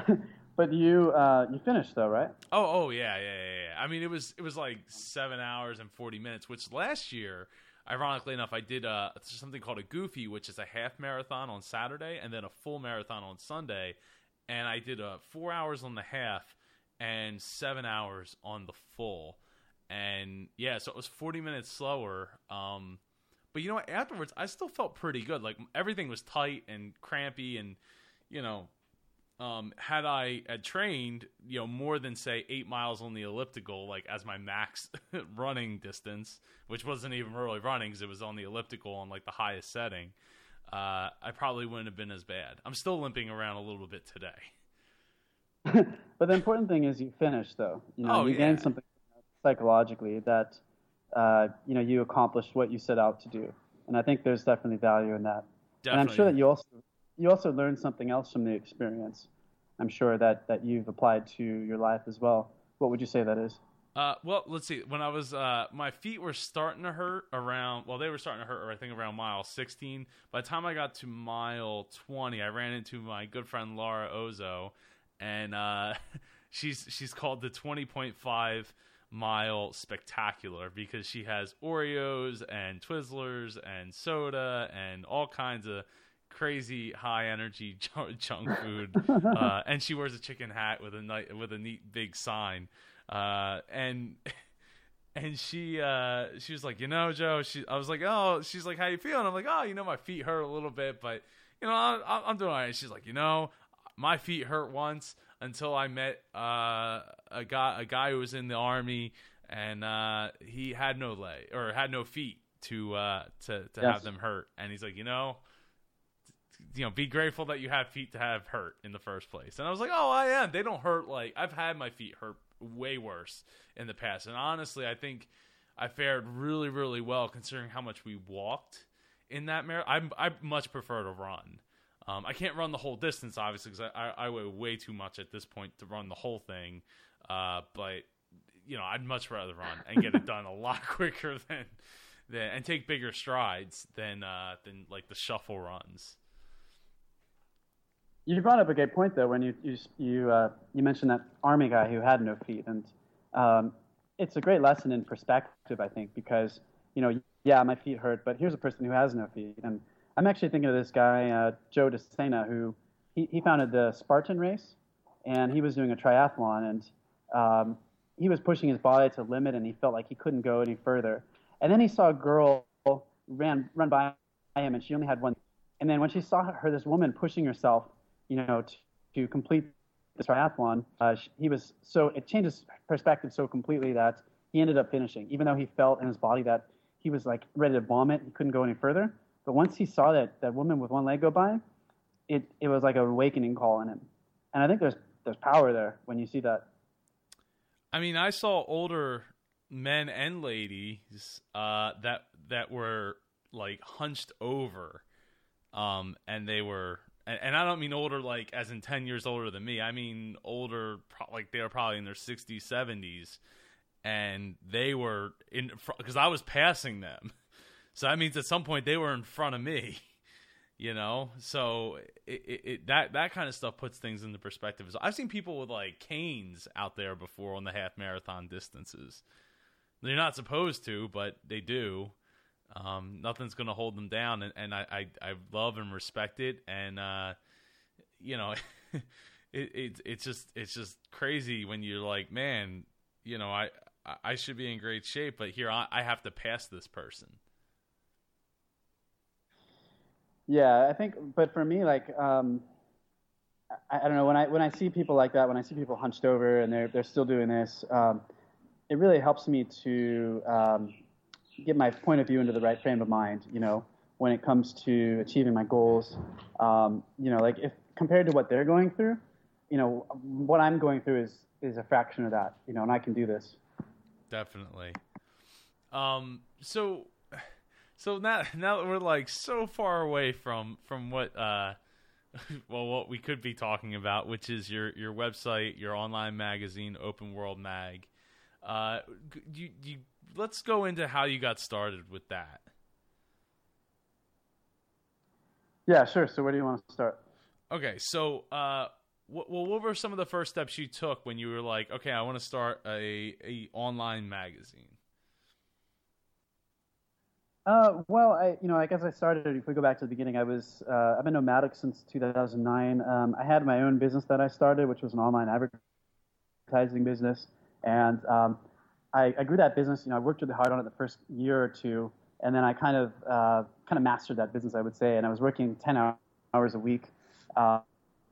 but you uh, you finished though, right? Oh oh yeah, yeah yeah yeah. I mean it was it was like seven hours and forty minutes, which last year ironically enough, I did uh, something called a Goofy, which is a half marathon on Saturday and then a full marathon on Sunday. And I did uh, four hours on the half and seven hours on the full. And yeah, so it was 40 minutes slower. Um, but you know what? Afterwards, I still felt pretty good. Like everything was tight and crampy, and you know, um, had I had trained, you know, more than say eight miles on the elliptical, like as my max running distance, which wasn't even really running because it was on the elliptical on like the highest setting, uh, I probably wouldn't have been as bad. I'm still limping around a little bit today. but the important thing is you finished, though. You know, oh, you yeah. gained something psychologically that uh, you know you accomplished what you set out to do, and I think there's definitely value in that. Definitely. And I'm sure that you also you also learned something else from the experience. I'm sure that, that you've applied to your life as well. What would you say that is? Uh, well, let's see. When I was, uh, my feet were starting to hurt around. Well, they were starting to hurt. I think around mile 16. By the time I got to mile 20, I ran into my good friend Laura Ozo, and uh, she's she's called the 20.5 mile spectacular because she has Oreos and Twizzlers and soda and all kinds of crazy high energy junk food, uh, and she wears a chicken hat with a night with a neat big sign, uh, and and she uh, she was like, you know, Joe, she I was like, oh, she's like, how you feeling? I'm like, oh, you know, my feet hurt a little bit, but you know, I, am doing all right. She's like, you know, my feet hurt once until I met uh, a guy a guy who was in the army and uh, he had no leg or had no feet to uh, to to yes. have them hurt, and he's like, you know you know, be grateful that you have feet to have hurt in the first place. And I was like, oh, I am. They don't hurt like I've had my feet hurt way worse in the past. And honestly, I think I fared really, really well considering how much we walked in that marathon. I I much prefer to run. Um, I can't run the whole distance, obviously, because I, I, I, weigh way too much at this point to run the whole thing. Uh, but you know, I'd much rather run and get it done a lot quicker than, than and take bigger strides than uh, than like the shuffle runs. You brought up a great point though when you you you, uh, you mentioned that army guy who had no feet, and um, it's a great lesson in perspective, I think, because you know, yeah, my feet hurt, but here's a person who has no feet, and I'm actually thinking of this guy, uh, Joe DeSena, who he, he founded the Spartan race, and he was doing a triathlon, and um, he was pushing his body to limit, and he felt like he couldn't go any further. And then he saw a girl ran run by him, and she only had one. And then when she saw her, this woman pushing herself, you know, to, to complete the triathlon, uh, he was so it changed his perspective so completely that he ended up finishing, even though he felt in his body that he was like ready to vomit, he couldn't go any further. But once he saw that that woman with one leg go by, it it was like an awakening call in him. And I think there's there's power there when you see that. I mean, I saw older men and ladies uh, that that were like hunched over, um, and they were, and, and, I don't mean older like as in ten years older than me. I mean older, like they were probably in their sixties, seventies, and they were in because I was passing them, so that means at some point they were in front of me. you know so it, it, it, that that kind of stuff puts things into perspective So i've seen people with like canes out there before on the half marathon distances they're not supposed to but they do um, nothing's going to hold them down and, and I, I, I love and respect it and uh, you know it, it it's just it's just crazy when you're like man you know i i should be in great shape but here i, I have to pass this person. Yeah, I think, but for me, like, um, I, I, don't know when I when I see people like that, when I see people hunched over and they're they're still doing this, um, it really helps me to um, get my point of view into the right frame of mind. You know, when it comes to achieving my goals, um, you know, like if compared to what they're going through, you know, what I'm going through is is a fraction of that. You know, and I can do this. Definitely. Um, so so now now that we're like so far away from from what uh well what we could be talking about, which is your your website, your online magazine, Open World Mag. Uh, you you let's go into how you got started with that. Yeah, sure. So where do you want to start? Okay, so uh, what, well, what were some of the first steps you took when you were like, okay, I want to start a a online magazine? Uh, well, I, you know, I guess I started. If we go back to the beginning, I was uh, I've been nomadic since 2009. Um, I had my own business that I started, which was an online advertising business, and um, I, I, grew that business. You know, I worked really hard on it the first year or two, and then I kind of uh, kind of mastered that business, I would say. And I was working 10 hours a week, uh,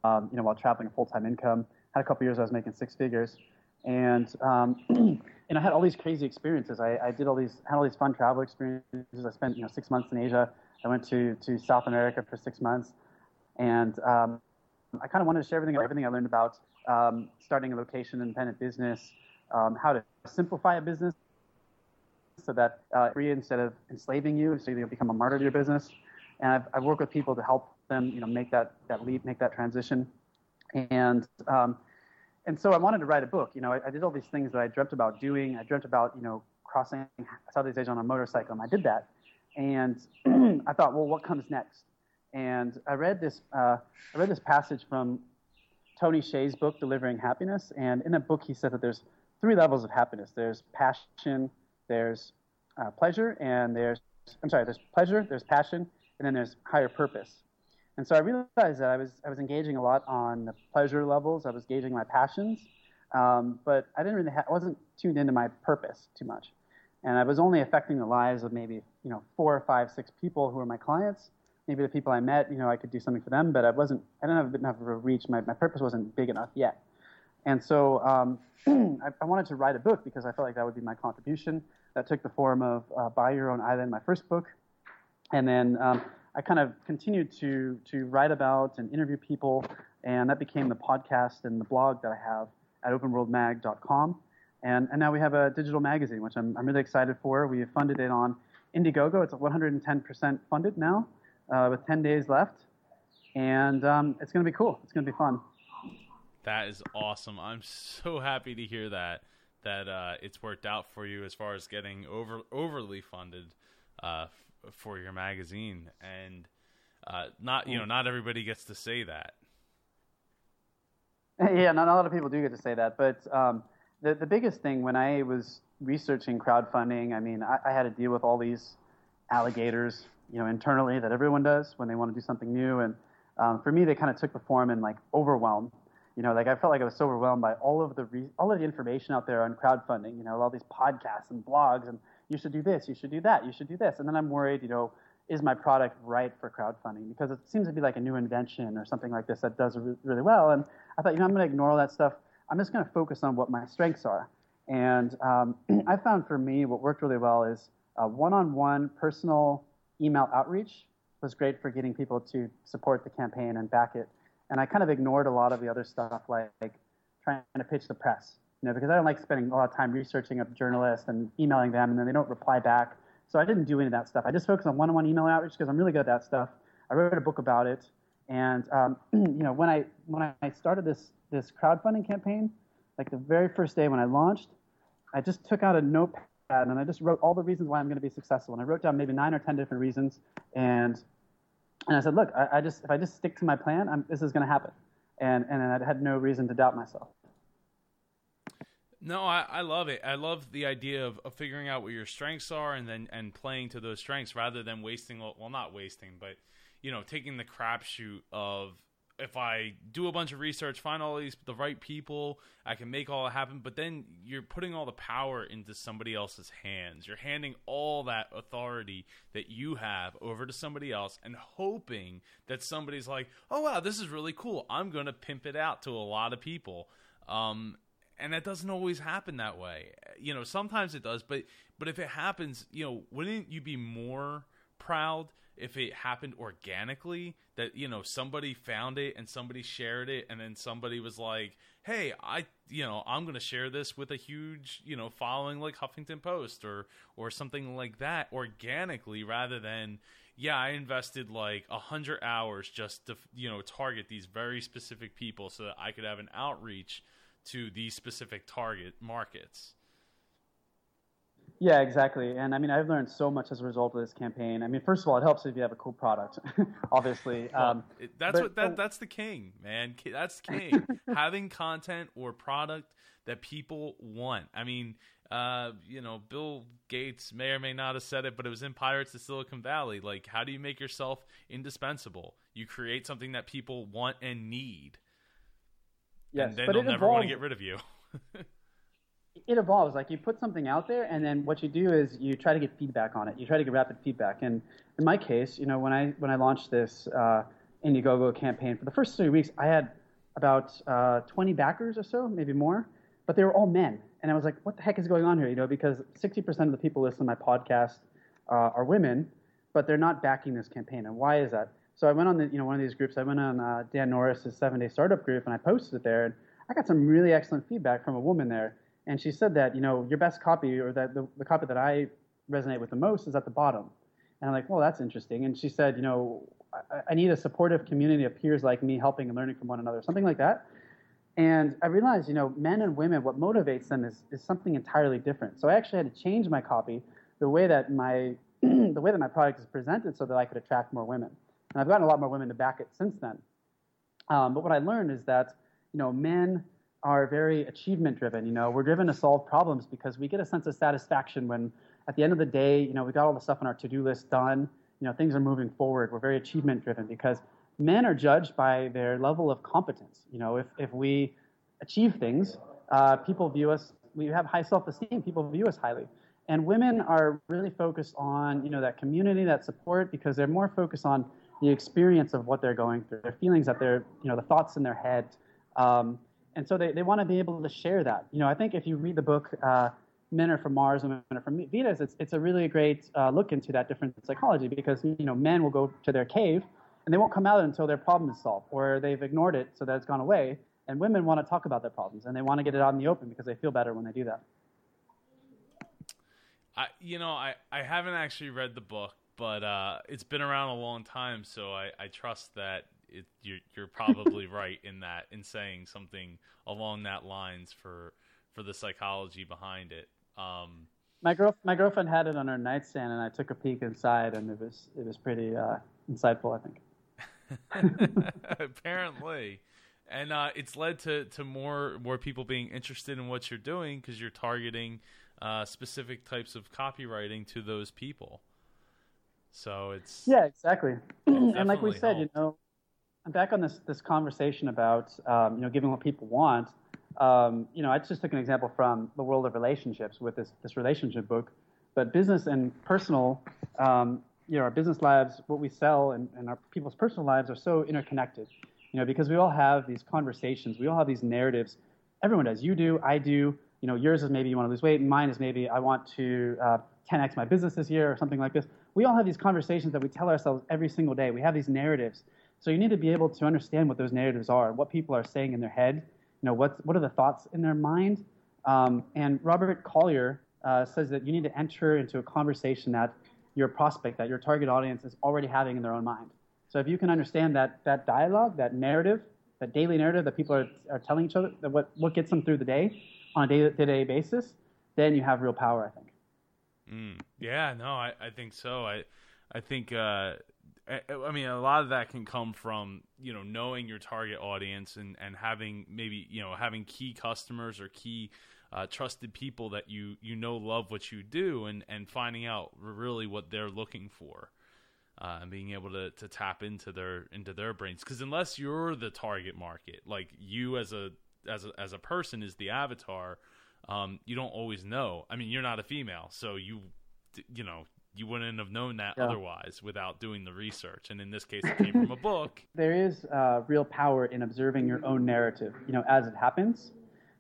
um, you know, while traveling a full time income. Had a couple years I was making six figures, and um, and I had all these crazy experiences. I, I did all these had all these fun travel experiences. I spent you know six months in Asia. I went to to South America for six months, and um, I kind of wanted to share everything everything I learned about um, starting a location independent business, um, how to simplify a business so that uh, free instead of enslaving you, so you become a martyr to your business. And I've, I've worked with people to help them, you know, make that that leap, make that transition, and um, and so I wanted to write a book. You know, I, I, did all these things that I dreamt about doing. I dreamt about, you know, crossing Southeast Asia on a motorcycle, and I did that. And I thought, well, what comes next? And I read this, uh, I read this passage from Tony Hsieh's book, Delivering Happiness. And in that book, he said that there's three levels of happiness. There's passion, there's uh, pleasure, and there's, I'm sorry, there's pleasure, there's passion, and then there's higher purpose. And so I realized that I was, I was engaging a lot on the pleasure levels. I was gauging my passions, um, but I didn't really ha- I wasn't tuned into my purpose too much. And I was only affecting the lives of maybe, you know, four or five, six people who were my clients. Maybe the people I met, you know, I could do something for them, but I wasn't, I didn't have enough of a reach. My, my purpose wasn't big enough yet. And so um, I, I, wanted to write a book because I felt like that would be my contribution. That took the form of uh, Buy Your Own Island, my first book. And then um, I kind of continued to to write about and interview people, and that became the podcast and the blog that I have at openworldmag.com. And, and now we have a digital magazine, which I'm, I'm really excited for. We have funded it on Indiegogo. It's 110% funded now, uh, with 10 days left. And um, it's going to be cool. It's going to be fun. That is awesome. I'm so happy to hear that that uh, it's worked out for you as far as getting over overly funded uh, for your magazine, and uh, not you know not everybody gets to say that. Yeah, not a lot of people do get to say that, but um, the the biggest thing when I was researching crowdfunding, I mean, I, I had to deal with all these alligators, you know, internally that everyone does when they want to do something new, and um, for me, they kind of took the form in like overwhelm. You know, like I felt like I was so overwhelmed by all of the re- all of the information out there on crowdfunding. You know, all these podcasts and blogs, and you should do this, you should do that, you should do this, and then I'm worried. You know, is my product right for crowdfunding? Because it seems to be like a new invention or something like this that does re- really well. And I thought, you know, I'm going to ignore all that stuff. I'm just going to focus on what my strengths are. And um, I found for me what worked really well is uh, one-on-one personal email outreach was great for getting people to support the campaign and back it. And I kind of ignored a lot of the other stuff like, like trying to pitch the press, you know, because I don't like spending a lot of time researching a journalist and emailing them and then they don't reply back. So I didn't do any of that stuff. I just focused on one-on-one email outreach because I'm really good at that stuff. I wrote a book about it, and um, you know, when I when I started this this crowdfunding campaign, like the very first day when I launched, I just took out a notepad and I just wrote all the reasons why I'm going to be successful. And I wrote down maybe nine or ten different reasons, and and I said, look, I, I just if I just stick to my plan, I'm, this is going to happen. And and I had no reason to doubt myself. No, I, I love it. I love the idea of, of figuring out what your strengths are and then and playing to those strengths rather than wasting well not wasting, but you know, taking the crapshoot of if I do a bunch of research, find all these the right people, I can make all it happen. But then you're putting all the power into somebody else's hands. You're handing all that authority that you have over to somebody else, and hoping that somebody's like, "Oh wow, this is really cool. I'm going to pimp it out to a lot of people." Um, and that doesn't always happen that way. You know, sometimes it does, but but if it happens, you know, wouldn't you be more proud if it happened organically that you know somebody found it and somebody shared it and then somebody was like hey i you know i'm going to share this with a huge you know following like huffington post or or something like that organically rather than yeah i invested like a hundred hours just to you know target these very specific people so that i could have an outreach to these specific target markets. Yeah, exactly. And I mean, I've learned so much as a result of this campaign. I mean, first of all, it helps if you have a cool product, obviously. Um, that's but, what that, that's the king, man. That's king. Having content or product that people want. I mean, uh, you know, Bill Gates may or may not have said it, but it was in Pirates of Silicon Valley. Like, how do you make yourself indispensable? You create something that people want and need. Yes, and then but they'll never want to get rid of you. it evolves. Like you put something out there, and then what you do is you try to get feedback on it. You try to get rapid feedback. And in my case, you know, when I when I launched this uh, Indiegogo campaign for the first three weeks, I had about uh, 20 backers or so, maybe more, but they were all men. And I was like, what the heck is going on here? You know, because 60% of the people listening to my podcast uh, are women, but they're not backing this campaign. And why is that? So I went on the, you know, one of these groups. I went on uh, Dan Norris's seven day startup group and I posted it there. And I got some really excellent feedback from a woman there. And she said that, you know, your best copy or that the, the copy that I resonate with the most is at the bottom. And I'm like, well, that's interesting. And she said, you know, I, I need a supportive community of peers like me helping and learning from one another, something like that. And I realized, you know, men and women, what motivates them is, is something entirely different. So I actually had to change my copy, the way that my the way that my product is presented, so that I could attract more women. And I've gotten a lot more women to back it since then. Um, but what I learned is that, you know, men are very achievement driven. You know, we're driven to solve problems because we get a sense of satisfaction when, at the end of the day, you know, we got all the stuff on our to-do list done. You know, things are moving forward. We're very achievement driven because men are judged by their level of competence. You know, if if we achieve things, uh, people view us. We have high self-esteem. People view us highly. And women are really focused on, you know, that community, that support, because they're more focused on the experience of what they're going through, their feelings that they're, you know, the thoughts in their head. Um, and so they, they want to be able to share that. You know, I think if you read the book, uh, Men Are From Mars, and Women Are From Venus, it's, it's a really great uh, look into that different psychology because, you know, men will go to their cave and they won't come out until their problem is solved or they've ignored it so that it's gone away. And women want to talk about their problems and they want to get it out in the open because they feel better when they do that. I, you know, I, I haven't actually read the book, but uh, it's been around a long time, so I, I trust that it, you're, you're probably right in that in saying something along that lines for for the psychology behind it. Um, my girl, my girlfriend had it on her nightstand, and I took a peek inside, and it was it was pretty uh, insightful, I think. Apparently, and uh, it's led to to more more people being interested in what you're doing because you're targeting uh, specific types of copywriting to those people. So it's yeah, exactly. and like we said, helped. you know, back on this this conversation about um, you know giving what people want. Um, you know, I just took an example from the world of relationships with this this relationship book, but business and personal, um, you know, our business lives, what we sell, and, and our people's personal lives are so interconnected. You know, because we all have these conversations, we all have these narratives. Everyone does. You do. I do. You know, yours is maybe you want to lose weight, and mine is maybe I want to uh, 10x my business this year or something like this. We all have these conversations that we tell ourselves every single day. We have these narratives. So you need to be able to understand what those narratives are, what people are saying in their head, you know, what, what are the thoughts in their mind. Um, and Robert Collier uh, says that you need to enter into a conversation that your prospect, that your target audience is already having in their own mind. So if you can understand that, that dialogue, that narrative, that daily narrative that people are, are telling each other, that what, what gets them through the day on a day-to-day basis, then you have real power, I think. Mm, yeah, no, I, I think so. I I think uh, I mean, a lot of that can come from you know knowing your target audience and and having maybe you know having key customers or key uh, trusted people that you you know love what you do and and finding out really what they're looking for. Uh, and being able to, to tap into their into their brains because unless you're the target market like you as a as a, as a person is the avatar um, you don't always know i mean you're not a female so you you know you wouldn't have known that yeah. otherwise without doing the research. And in this case, it came from a book. There is uh, real power in observing your own narrative, you know, as it happens,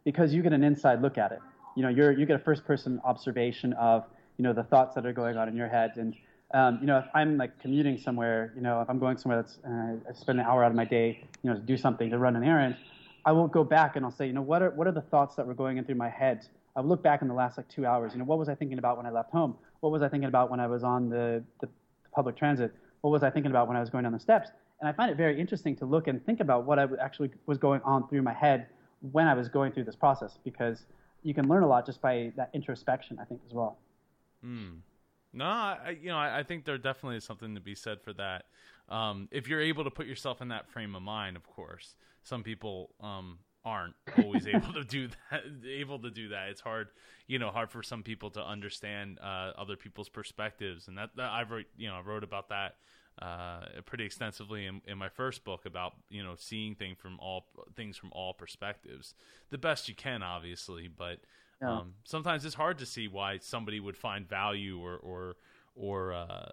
because you get an inside look at it. You know, you're, you get a first-person observation of, you know, the thoughts that are going on in your head. And, um, you know, if I'm like commuting somewhere, you know, if I'm going somewhere that's, uh, I spend an hour out of my day, you know, to do something, to run an errand, I will go back and I'll say, you know, what are, what are the thoughts that were going in through my head? I'll look back in the last like two hours. You know, what was I thinking about when I left home? What was I thinking about when I was on the, the, the public transit? What was I thinking about when I was going down the steps? And I find it very interesting to look and think about what I actually was going on through my head when I was going through this process because you can learn a lot just by that introspection, I think, as well. Hmm. No, I, you know, I, I, think there definitely is something to be said for that. Um, if you're able to put yourself in that frame of mind, of course. Some people um, aren't always able to do that able to do that. It's hard you know hard for some people to understand uh, other people's perspectives. And that, that i wrote you know i wrote about that uh, pretty extensively in, in, my first book about you know seeing things from all things from all perspectives. The best you can obviously but yeah. um, sometimes it's hard to see why somebody would find value or or or uh,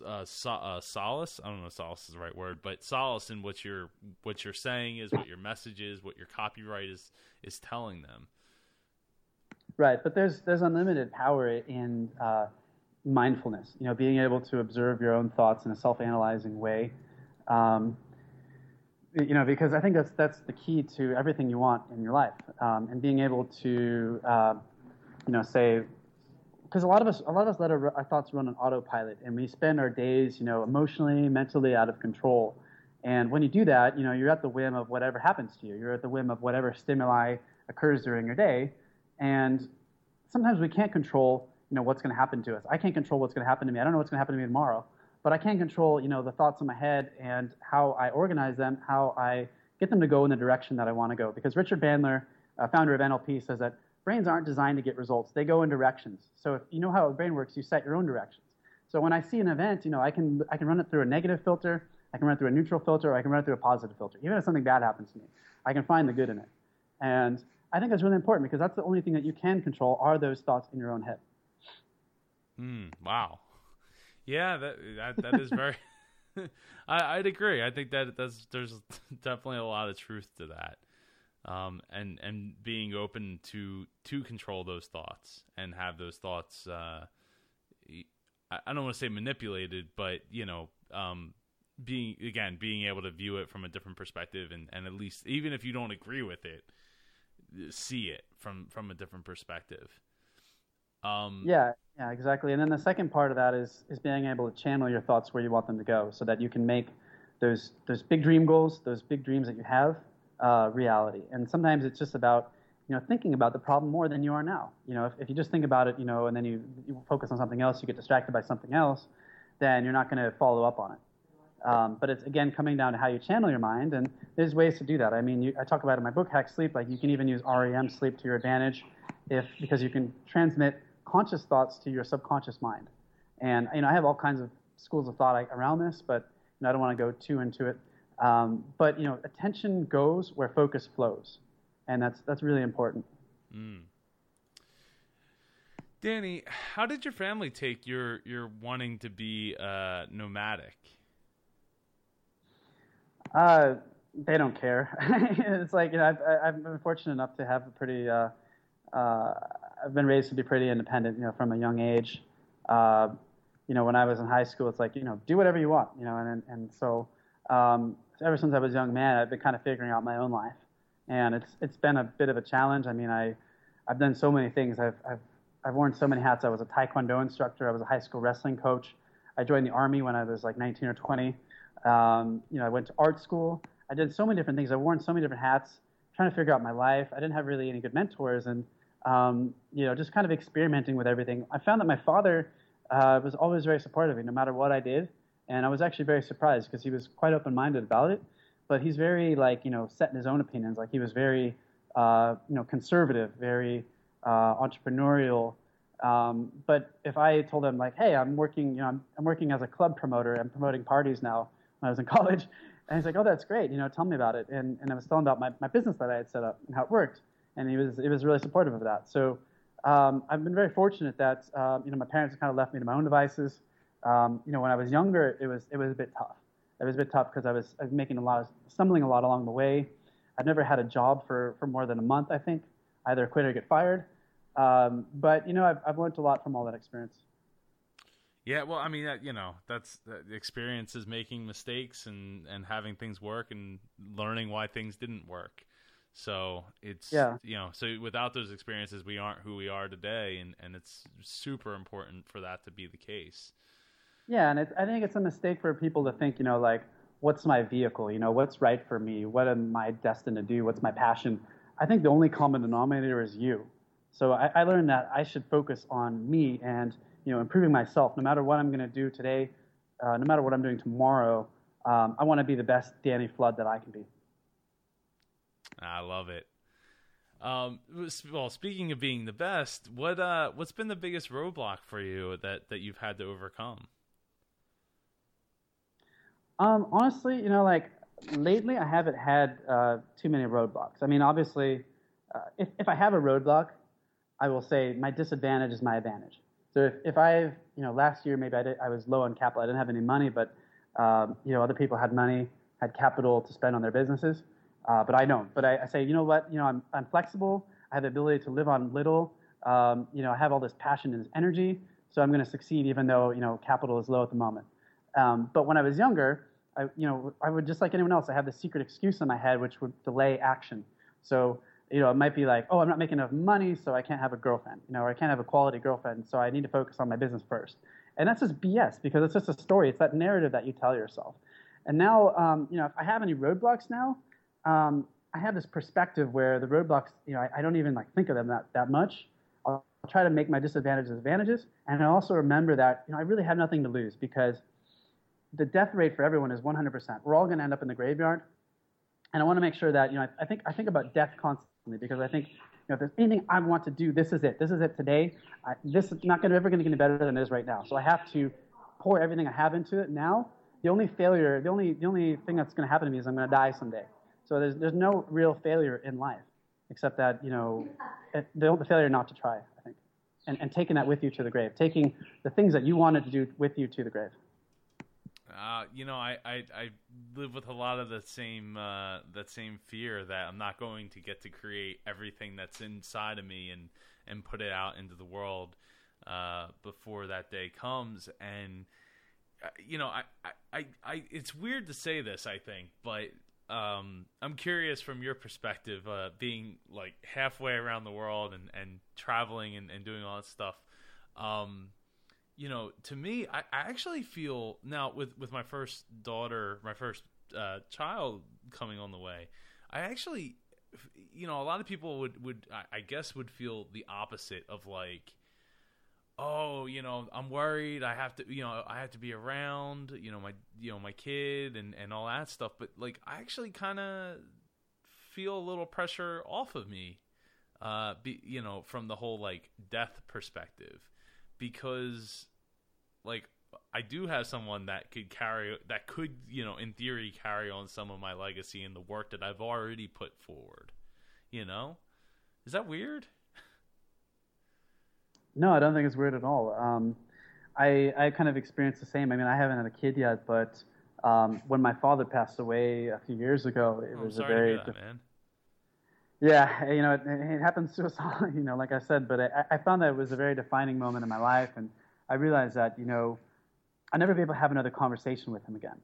uh, so, uh, solace. I don't know if solace is the right word, but solace in what you're what you're saying is what your message is, what your copyright is is telling them. Right, but there's there's unlimited power in uh, mindfulness. You know, being able to observe your own thoughts in a self-analyzing way. Um, you know, because I think that's that's the key to everything you want in your life, um, and being able to, uh, you know, say because a lot of us, a lot of us let our, our, thoughts run on autopilot, and we spend our days, you know, emotionally, mentally out of control. And when you do that, you know, you're at the whim of whatever happens to you. You're at the whim of whatever stimuli occurs during your day, and sometimes we can't control, you know, what's going to happen to us. I can't control what's going to happen to me. I don't know what's going to happen to me tomorrow, but I can control, you know, the thoughts in my head and how I organize them, how I get them to go in the direction that I want to go. Because Richard Bandler, uh, founder of NLP, says that brains aren't designed to get results. They go in directions. So if you know how a brain works, you set your own directions. So when I see an event, you know, I can, I can run it through a negative filter, I can run it through a neutral filter, or I can run it through a positive filter. Even if something bad happens to me, I can find the good in it. And I think that's really important because that's the only thing that you can control are those thoughts in your own head. Hmm. wow. Yeah, that that, that is very. I, would agree. I think that that's, there's definitely a lot of truth to that um, and and being open to to control those thoughts and have those thoughts. Uh, I don't want to say manipulated, but you know, um, being again being able to view it from a different perspective and, and at least even if you don't agree with it, see it from from a different perspective. Um, yeah, yeah, exactly. And then the second part of that is is being able to channel your thoughts where you want them to go, so that you can make those those big dream goals, those big dreams that you have, uh, reality. And sometimes it's just about you know thinking about the problem more than you are now. You know, if, if you just think about it, you know, and then you, you focus on something else, you get distracted by something else, then you're not going to follow up on it. Um, but it's again coming down to how you channel your mind, and there's ways to do that. I mean, you, I talk about in my book, Hack Sleep. Like you can even use REM sleep to your advantage, if because you can transmit conscious thoughts to your subconscious mind. And you know, I have all kinds of schools of thought around this, but you know, I don't want to go too into it. Um, but you know, attention goes where focus flows, and that's that's really important. Mm. Danny, how did your family take your your wanting to be uh, nomadic? Uh, they don't care. it's like you know, I've, I've been fortunate enough to have a pretty. Uh, uh, I've been raised to be pretty independent, you know, from a young age. Uh, you know, when I was in high school, it's like you know, do whatever you want, you know, and and so um, ever since I was a young man, I've been kind of figuring out my own life, and it's it's been a bit of a challenge. I mean, I I've done so many things. I've I've I've worn so many hats. I was a taekwondo instructor. I was a high school wrestling coach. I joined the army when I was like 19 or 20. Um, you know, I went to art school. I did so many different things. I've worn so many different hats, trying to figure out my life. I didn't have really any good mentors, and um, you know, just kind of experimenting with everything. I found that my father uh, was always very supportive no matter what I did, and I was actually very surprised because he was quite open-minded about it. But he's very like you know set in his own opinions. Like he was very uh, you know conservative, very uh, entrepreneurial. Um, but if I told him like, hey, I'm working, you know, I'm, I'm working as a club promoter. I'm promoting parties now when I was in college. And he's like, oh, that's great. You know, tell me about it. And, and I was telling about my, my business that I had set up and how it worked. And he was, he was really supportive of that. So um, I've been very fortunate that, um, you know, my parents kind of left me to my own devices. Um, you know, when I was younger, it was, it was a bit tough. It was a bit tough because I was, I was making a lot of, stumbling a lot along the way. I've never had a job for, for more than a month, I think. Either quit or get fired. Um, but you know, I've I've learned a lot from all that experience. Yeah, well, I mean, you know, that's the experience is making mistakes and and having things work and learning why things didn't work. So it's yeah. you know, so without those experiences, we aren't who we are today, and and it's super important for that to be the case. Yeah, and I think it's a mistake for people to think, you know, like, what's my vehicle? You know, what's right for me? What am I destined to do? What's my passion? I think the only common denominator is you. So I, I learned that I should focus on me and you know improving myself. No matter what I'm going to do today, uh, no matter what I'm doing tomorrow, um, I want to be the best Danny Flood that I can be. I love it. Um, well, speaking of being the best, what uh, what's been the biggest roadblock for you that that you've had to overcome? Um, honestly, you know, like lately, I haven't had uh, too many roadblocks. I mean, obviously, uh, if if I have a roadblock, I will say my disadvantage is my advantage. So if, if I've, you know, last year maybe I, did, I was low on capital, I didn't have any money, but, um, you know, other people had money, had capital to spend on their businesses, uh, but I don't. But I, I, say, you know what, you know, I'm, I'm flexible, I have the ability to live on little, um, you know, I have all this passion and energy, so I'm going to succeed even though, you know, capital is low at the moment. Um, but when I was younger, I, you know, I would just like anyone else, I had this secret excuse in my head which would delay action. So you know, it might be like, oh, I'm not making enough money, so I can't have a girlfriend, you know, or I can't have a quality girlfriend, so I need to focus on my business first. And that's just BS because it's just a story. It's that narrative that you tell yourself. And now, um, you know, if I have any roadblocks now, um, I have this perspective where the roadblocks, you know, I, I, don't even like think of them that, that much. I'll, I'll try to make my disadvantages advantages, and I also remember that, you know, I really have nothing to lose because the death rate for everyone is 100%. We're all going to end up in the graveyard, and I want to make sure that, you know, I, I think I think about death constantly because I think you know, if there's anything I want to do, this is it. This is it today. I, this is not gonna, ever going to get any better than it is right now. So I have to pour everything I have into it now. The only failure, the only, the only thing that's going to happen to me is I'm going to die someday. So there's, there's no real failure in life, except that, you know, the, the failure not to try, I think. And, and taking that with you to the grave, taking the things that you wanted to do with you to the grave. Uh, you know, I, I, I live with a lot of the same uh, that same fear that I'm not going to get to create everything that's inside of me and and put it out into the world uh, before that day comes. And uh, you know, I, I, I, it's weird to say this, I think, but um, I'm curious from your perspective, uh, being like halfway around the world and and traveling and, and doing all that stuff. Um, you know, to me, I, I actually feel now with with my first daughter, my first uh, child coming on the way, I actually, you know, a lot of people would would I guess would feel the opposite of like, oh, you know, I'm worried. I have to, you know, I have to be around, you know, my you know my kid and and all that stuff. But like, I actually kind of feel a little pressure off of me, uh, be, you know, from the whole like death perspective because like I do have someone that could carry that could you know in theory carry on some of my legacy and the work that I've already put forward. You know, is that weird? No, I don't think it's weird at all. Um, I I kind of experienced the same. I mean, I haven't had a kid yet, but um, when my father passed away a few years ago, it Oh, was a very that, man. Yeah, you know, it, it happens to us all, you know, like I said, but I, I found that it was a very defining moment in my life, and I realized that, you know, I'll never be able to have another conversation with him again.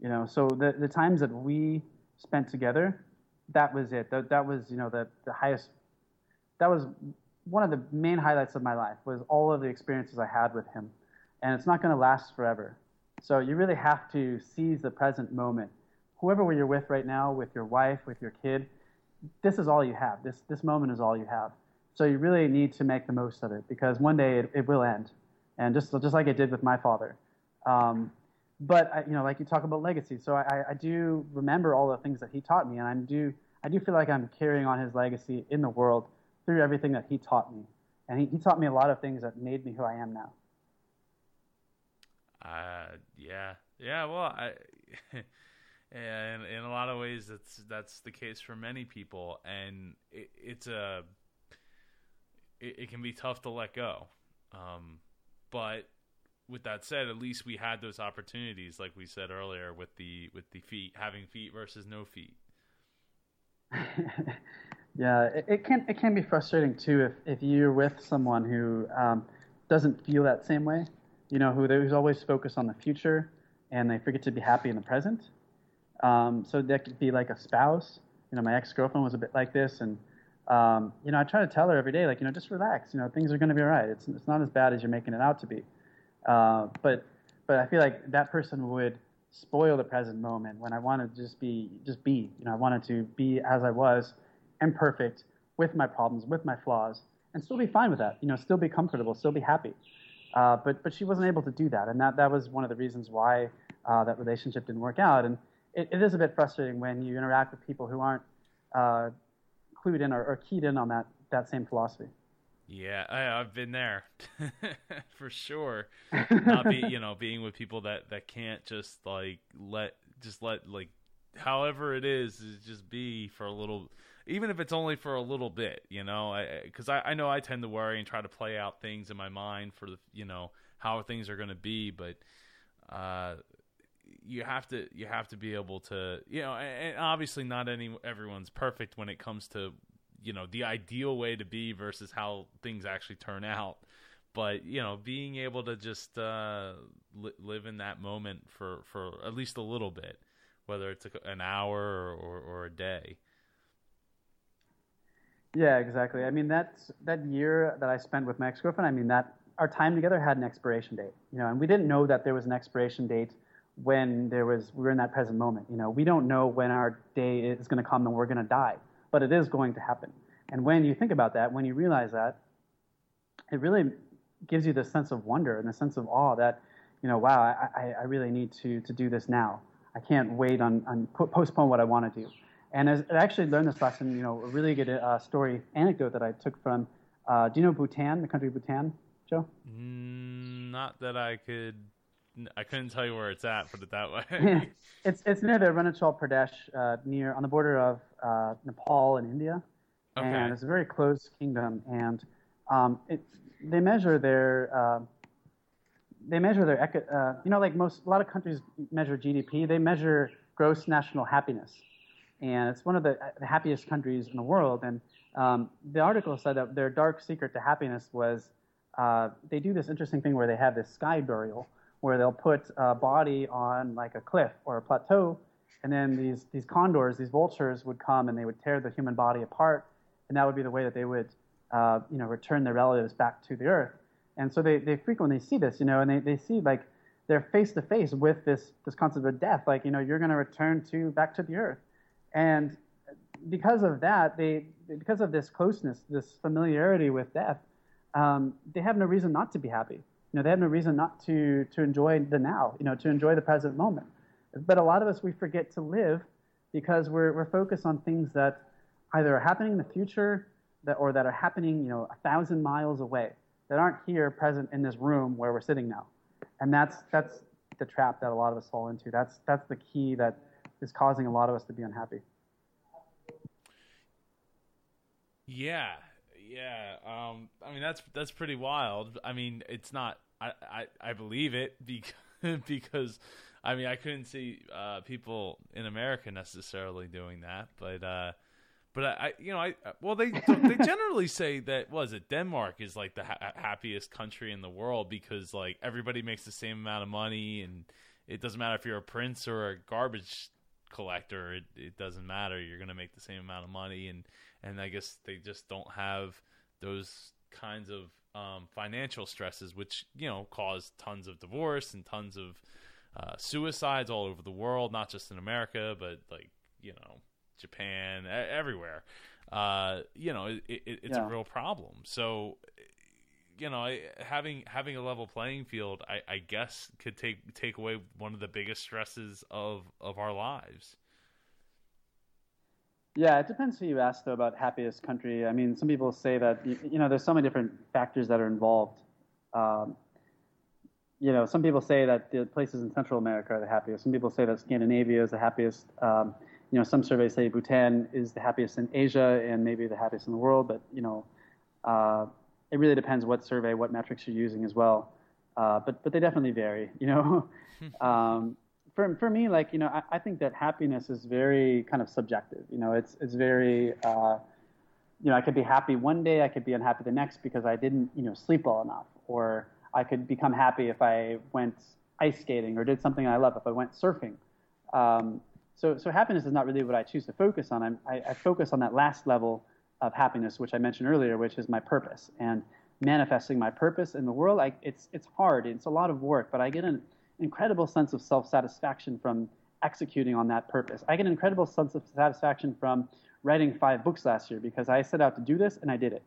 You know, so the, the times that we spent together, that was it. That, that was, you know, the, the highest, that was one of the main highlights of my life was all of the experiences I had with him. And it's not going to last forever. So you really have to seize the present moment. Whoever you're with right now, with your wife, with your kid, this is all you have. This this moment is all you have. So you really need to make the most of it because one day it, it will end, and just just like it did with my father. Um, but I, you know, like you talk about legacy, so I, I do remember all the things that he taught me, and I do I do feel like I'm carrying on his legacy in the world through everything that he taught me, and he, he taught me a lot of things that made me who I am now. Uh, yeah, yeah. Well, I, and in a lot of ways, that's that's the case for many people, and it, it's a, it, it can be tough to let go. Um, but with that said, at least we had those opportunities, like we said earlier, with the with the feet having feet versus no feet. yeah, it, it, can it can be frustrating too if, if you're with someone who um, doesn't feel that same way. You know, who who's always focused on the future and they forget to be happy in the present. Um, so that could be like a spouse. You know, my ex girlfriend was a bit like this, and um, you know, I try to tell her every day, like, you know, just relax. You know, things are going to be all right. It's it's not as bad as you're making it out to be. Uh, but but I feel like that person would spoil the present moment when I wanted to just be just be. You know, I wanted to be as I was, imperfect, with my problems, with my flaws, and still be fine with that. You know, still be comfortable, still be happy. Uh, but but she wasn't able to do that, and that that was one of the reasons why uh, that relationship didn't work out. And it, it is a bit frustrating when you interact with people who aren't uh, clued in or, or keyed in on that that same philosophy. Yeah, I, I've been there for sure. Not be, you know, being with people that that can't just like let just let like however it is is just be for a little even if it's only for a little bit, you know, because I, I, I know I tend to worry and try to play out things in my mind for the you know how things are going to be, but uh, you have to you have to be able to you know, and obviously not any everyone's perfect when it comes to you know the ideal way to be versus how things actually turn out. But you know being able to just uh, li- live in that moment for for at least a little bit whether it's an hour or, or, or a day. Yeah exactly. I mean that's that year that i spent with my ex-girlfriend i mean that our time together had an expiration date you know and we didn't know that there was an expiration date when there was we're in that present moment you know we don't know when our day is going to come and we're going to die but it is going to happen. And when you think about that, when you realize that, it really gives you this sense of wonder and the sense of awe that, you know, wow, I, I really need to, to do this now. I can't wait on, on postpone what I want to do. And as, I actually learned this lesson, you know, a really good uh, story, anecdote that I took from, uh, do you know Bhutan, the country of Bhutan, Joe? Mm, not that I could I couldn't tell you where it's at. Put it that way. it's it's near the Arunachal Pradesh, uh, near on the border of uh, Nepal and India, okay. and it's a very close kingdom. And um, it, they measure their uh, they measure their uh, you know like most a lot of countries measure GDP. They measure gross national happiness, and it's one of the, the happiest countries in the world. And um, the article said that their dark secret to happiness was uh, they do this interesting thing where they have this sky burial where they'll put a body on like a cliff or a plateau, and then these, these condors, these vultures would come and they would tear the human body apart, and that would be the way that they would, uh, you know, return their relatives back to the earth. And so they, they frequently see this, you know, and they, they see like they're face to face with this, this concept of death, like, you know, you're going to return to back to the earth. And because of that, they, because of this closeness, this familiarity with death, um, they have no reason not to be happy you know, they have no reason not to, to enjoy the now, you know, to enjoy the present moment. But a lot of us, we forget to live because we're, we're focused on things that either are happening in the future that, or that are happening, you know, a thousand miles away that aren't here present in this room where we're sitting now. and that's that's the trap that a lot of us fall into. That's that's the key that is causing a lot of us to be unhappy. Yeah, yeah. Um, I mean, that's that's pretty wild. I mean, it's not. I I, I believe it because because I mean I couldn't see uh, people in America necessarily doing that, but uh, but I, you know I well they they generally say that was it Denmark is like the ha- happiest country in the world because like everybody makes the same amount of money and it doesn't matter if you're a prince or a garbage collector it, it doesn't matter you're going to make the same amount of money and and I guess they just don't have those kinds of um, financial stresses, which you know cause tons of divorce and tons of uh, suicides all over the world, not just in America, but like you know Japan, everywhere. Uh, you know, it, it, it's yeah. a real problem. So, you know, having having a level playing field, I, I guess, could take take away one of the biggest stresses of of our lives. Yeah, it depends who you ask though about happiest country. I mean, some people say that you know there's so many different factors that are involved. Um, you know, some people say that the places in Central America are the happiest. Some people say that Scandinavia is the happiest. Um, you know, some surveys say Bhutan is the happiest in Asia and maybe the happiest in the world. But you know, uh, it really depends what survey, what metrics you're using as well. Uh, but but they definitely vary. You know, um, for for me, like you know, I, I, think that happiness is very kind of subjective. You know, it's it's very uh, you know, I could be happy one day, I could be unhappy the next because I didn't you know sleep well enough, or I could become happy if I went ice skating or did something I love, if I went surfing. Um, so so happiness is not really what I choose to focus on. I, I focus on that last level of happiness, which I mentioned earlier, which is my purpose and manifesting my purpose in the world. I, it's it's hard, it's a lot of work, but I get an incredible sense of self satisfaction from executing on that purpose. I get an incredible sense of satisfaction from writing five books last year because I set out to do this and I did it.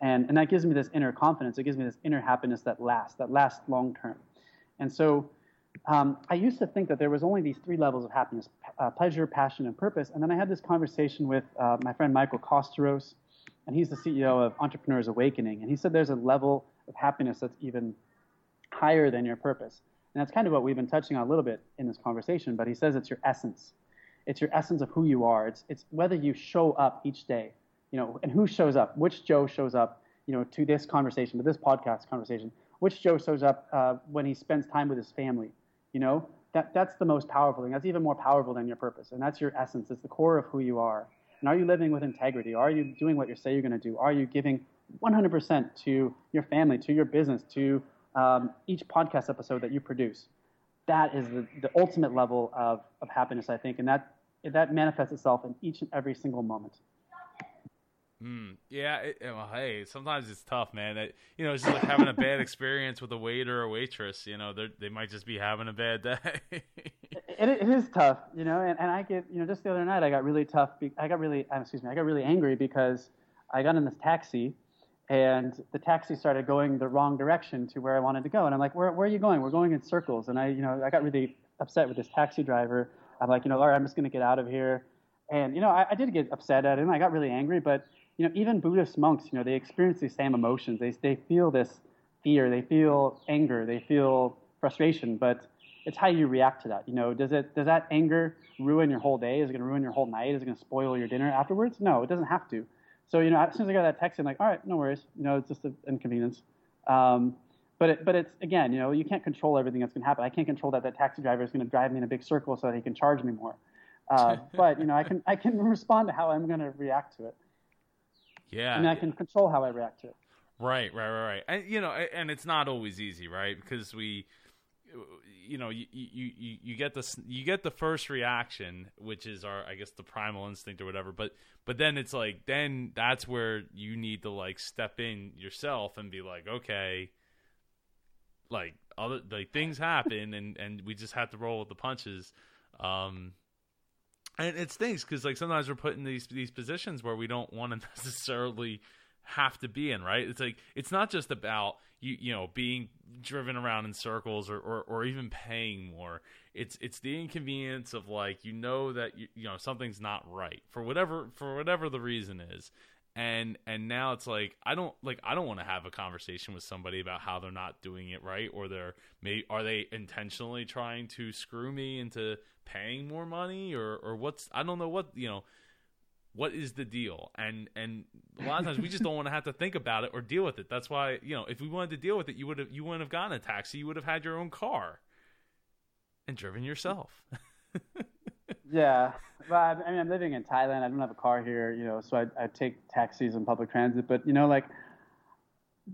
And, and that gives me this inner confidence. It gives me this inner happiness that lasts, that lasts long term. And so um, I used to think that there was only these three levels of happiness uh, pleasure, passion, and purpose. And then I had this conversation with uh, my friend Michael Kosteros, and he's the CEO of Entrepreneurs Awakening. And he said there's a level of happiness that's even higher than your purpose. And that's kind of what we've been touching on a little bit in this conversation, but he says it's your essence. It's your essence of who you are. It's, it's whether you show up each day, you know, and who shows up, which Joe shows up, you know, to this conversation, to this podcast conversation, which Joe shows up uh, when he spends time with his family, you know, that, that's the most powerful thing. That's even more powerful than your purpose. And that's your essence. It's the core of who you are. And are you living with integrity? Are you doing what you say you're going to do? Are you giving 100% to your family, to your business, to um, each podcast episode that you produce. That is the, the ultimate level of, of happiness, I think, and that that manifests itself in each and every single moment. Mm, yeah, it, well, hey, sometimes it's tough, man. It, you know, it's just like having a bad experience with a waiter or waitress. You know, they might just be having a bad day. it, it is tough, you know, and, and I get, you know, just the other night I got really tough. I got really, excuse me, I got really angry because I got in this taxi and the taxi started going the wrong direction to where I wanted to go. And I'm like, where, where are you going? We're going in circles. And I, you know, I got really upset with this taxi driver. I'm like, you know, all right, I'm just going to get out of here. And, you know, I, I, did get upset at him. I got really angry. But, you know, even Buddhist monks, you know, they experience these same emotions. They, they feel this fear. They feel anger. They feel frustration. But it's how you react to that. You know, does it does that anger ruin your whole day? Is it going to ruin your whole night? Is it going to spoil your dinner afterwards? No, it doesn't have to. So you know, as soon as I got that text, I'm like, all right, no worries. You know, it's just an inconvenience. Um, but it, but it's again, you know, you can't control everything that's going to happen. I can't control that that taxi driver is going to drive me in a big circle so that he can charge me more. Uh, but you know, I can I can respond to how I'm going to react to it. Yeah, I mean, I can control how I react to it. Right, right, right, right. And you know, and it's not always easy, right? Because we you know you, you you you get the you get the first reaction which is our i guess the primal instinct or whatever but but then it's like then that's where you need to like step in yourself and be like okay like other like things happen and and we just have to roll with the punches. Um and it stinks because like sometimes we're put in these these positions where we don't want to necessarily have to be in right? It's like it's not just about you you know being driven around in circles or, or, or even paying more it's it's the inconvenience of like you know that you, you know something's not right for whatever for whatever the reason is. And and now it's like I don't like I don't want to have a conversation with somebody about how they're not doing it right or they're may are they intentionally trying to screw me into paying more money or or what's I don't know what you know what is the deal? And and a lot of times we just don't want to have to think about it or deal with it. That's why you know if we wanted to deal with it you would have you wouldn't have gotten a taxi. You would have had your own car and driven yourself. Yeah. Well, I mean, I'm living in Thailand. I don't have a car here, you know, so I, I take taxis and public transit. But you know, like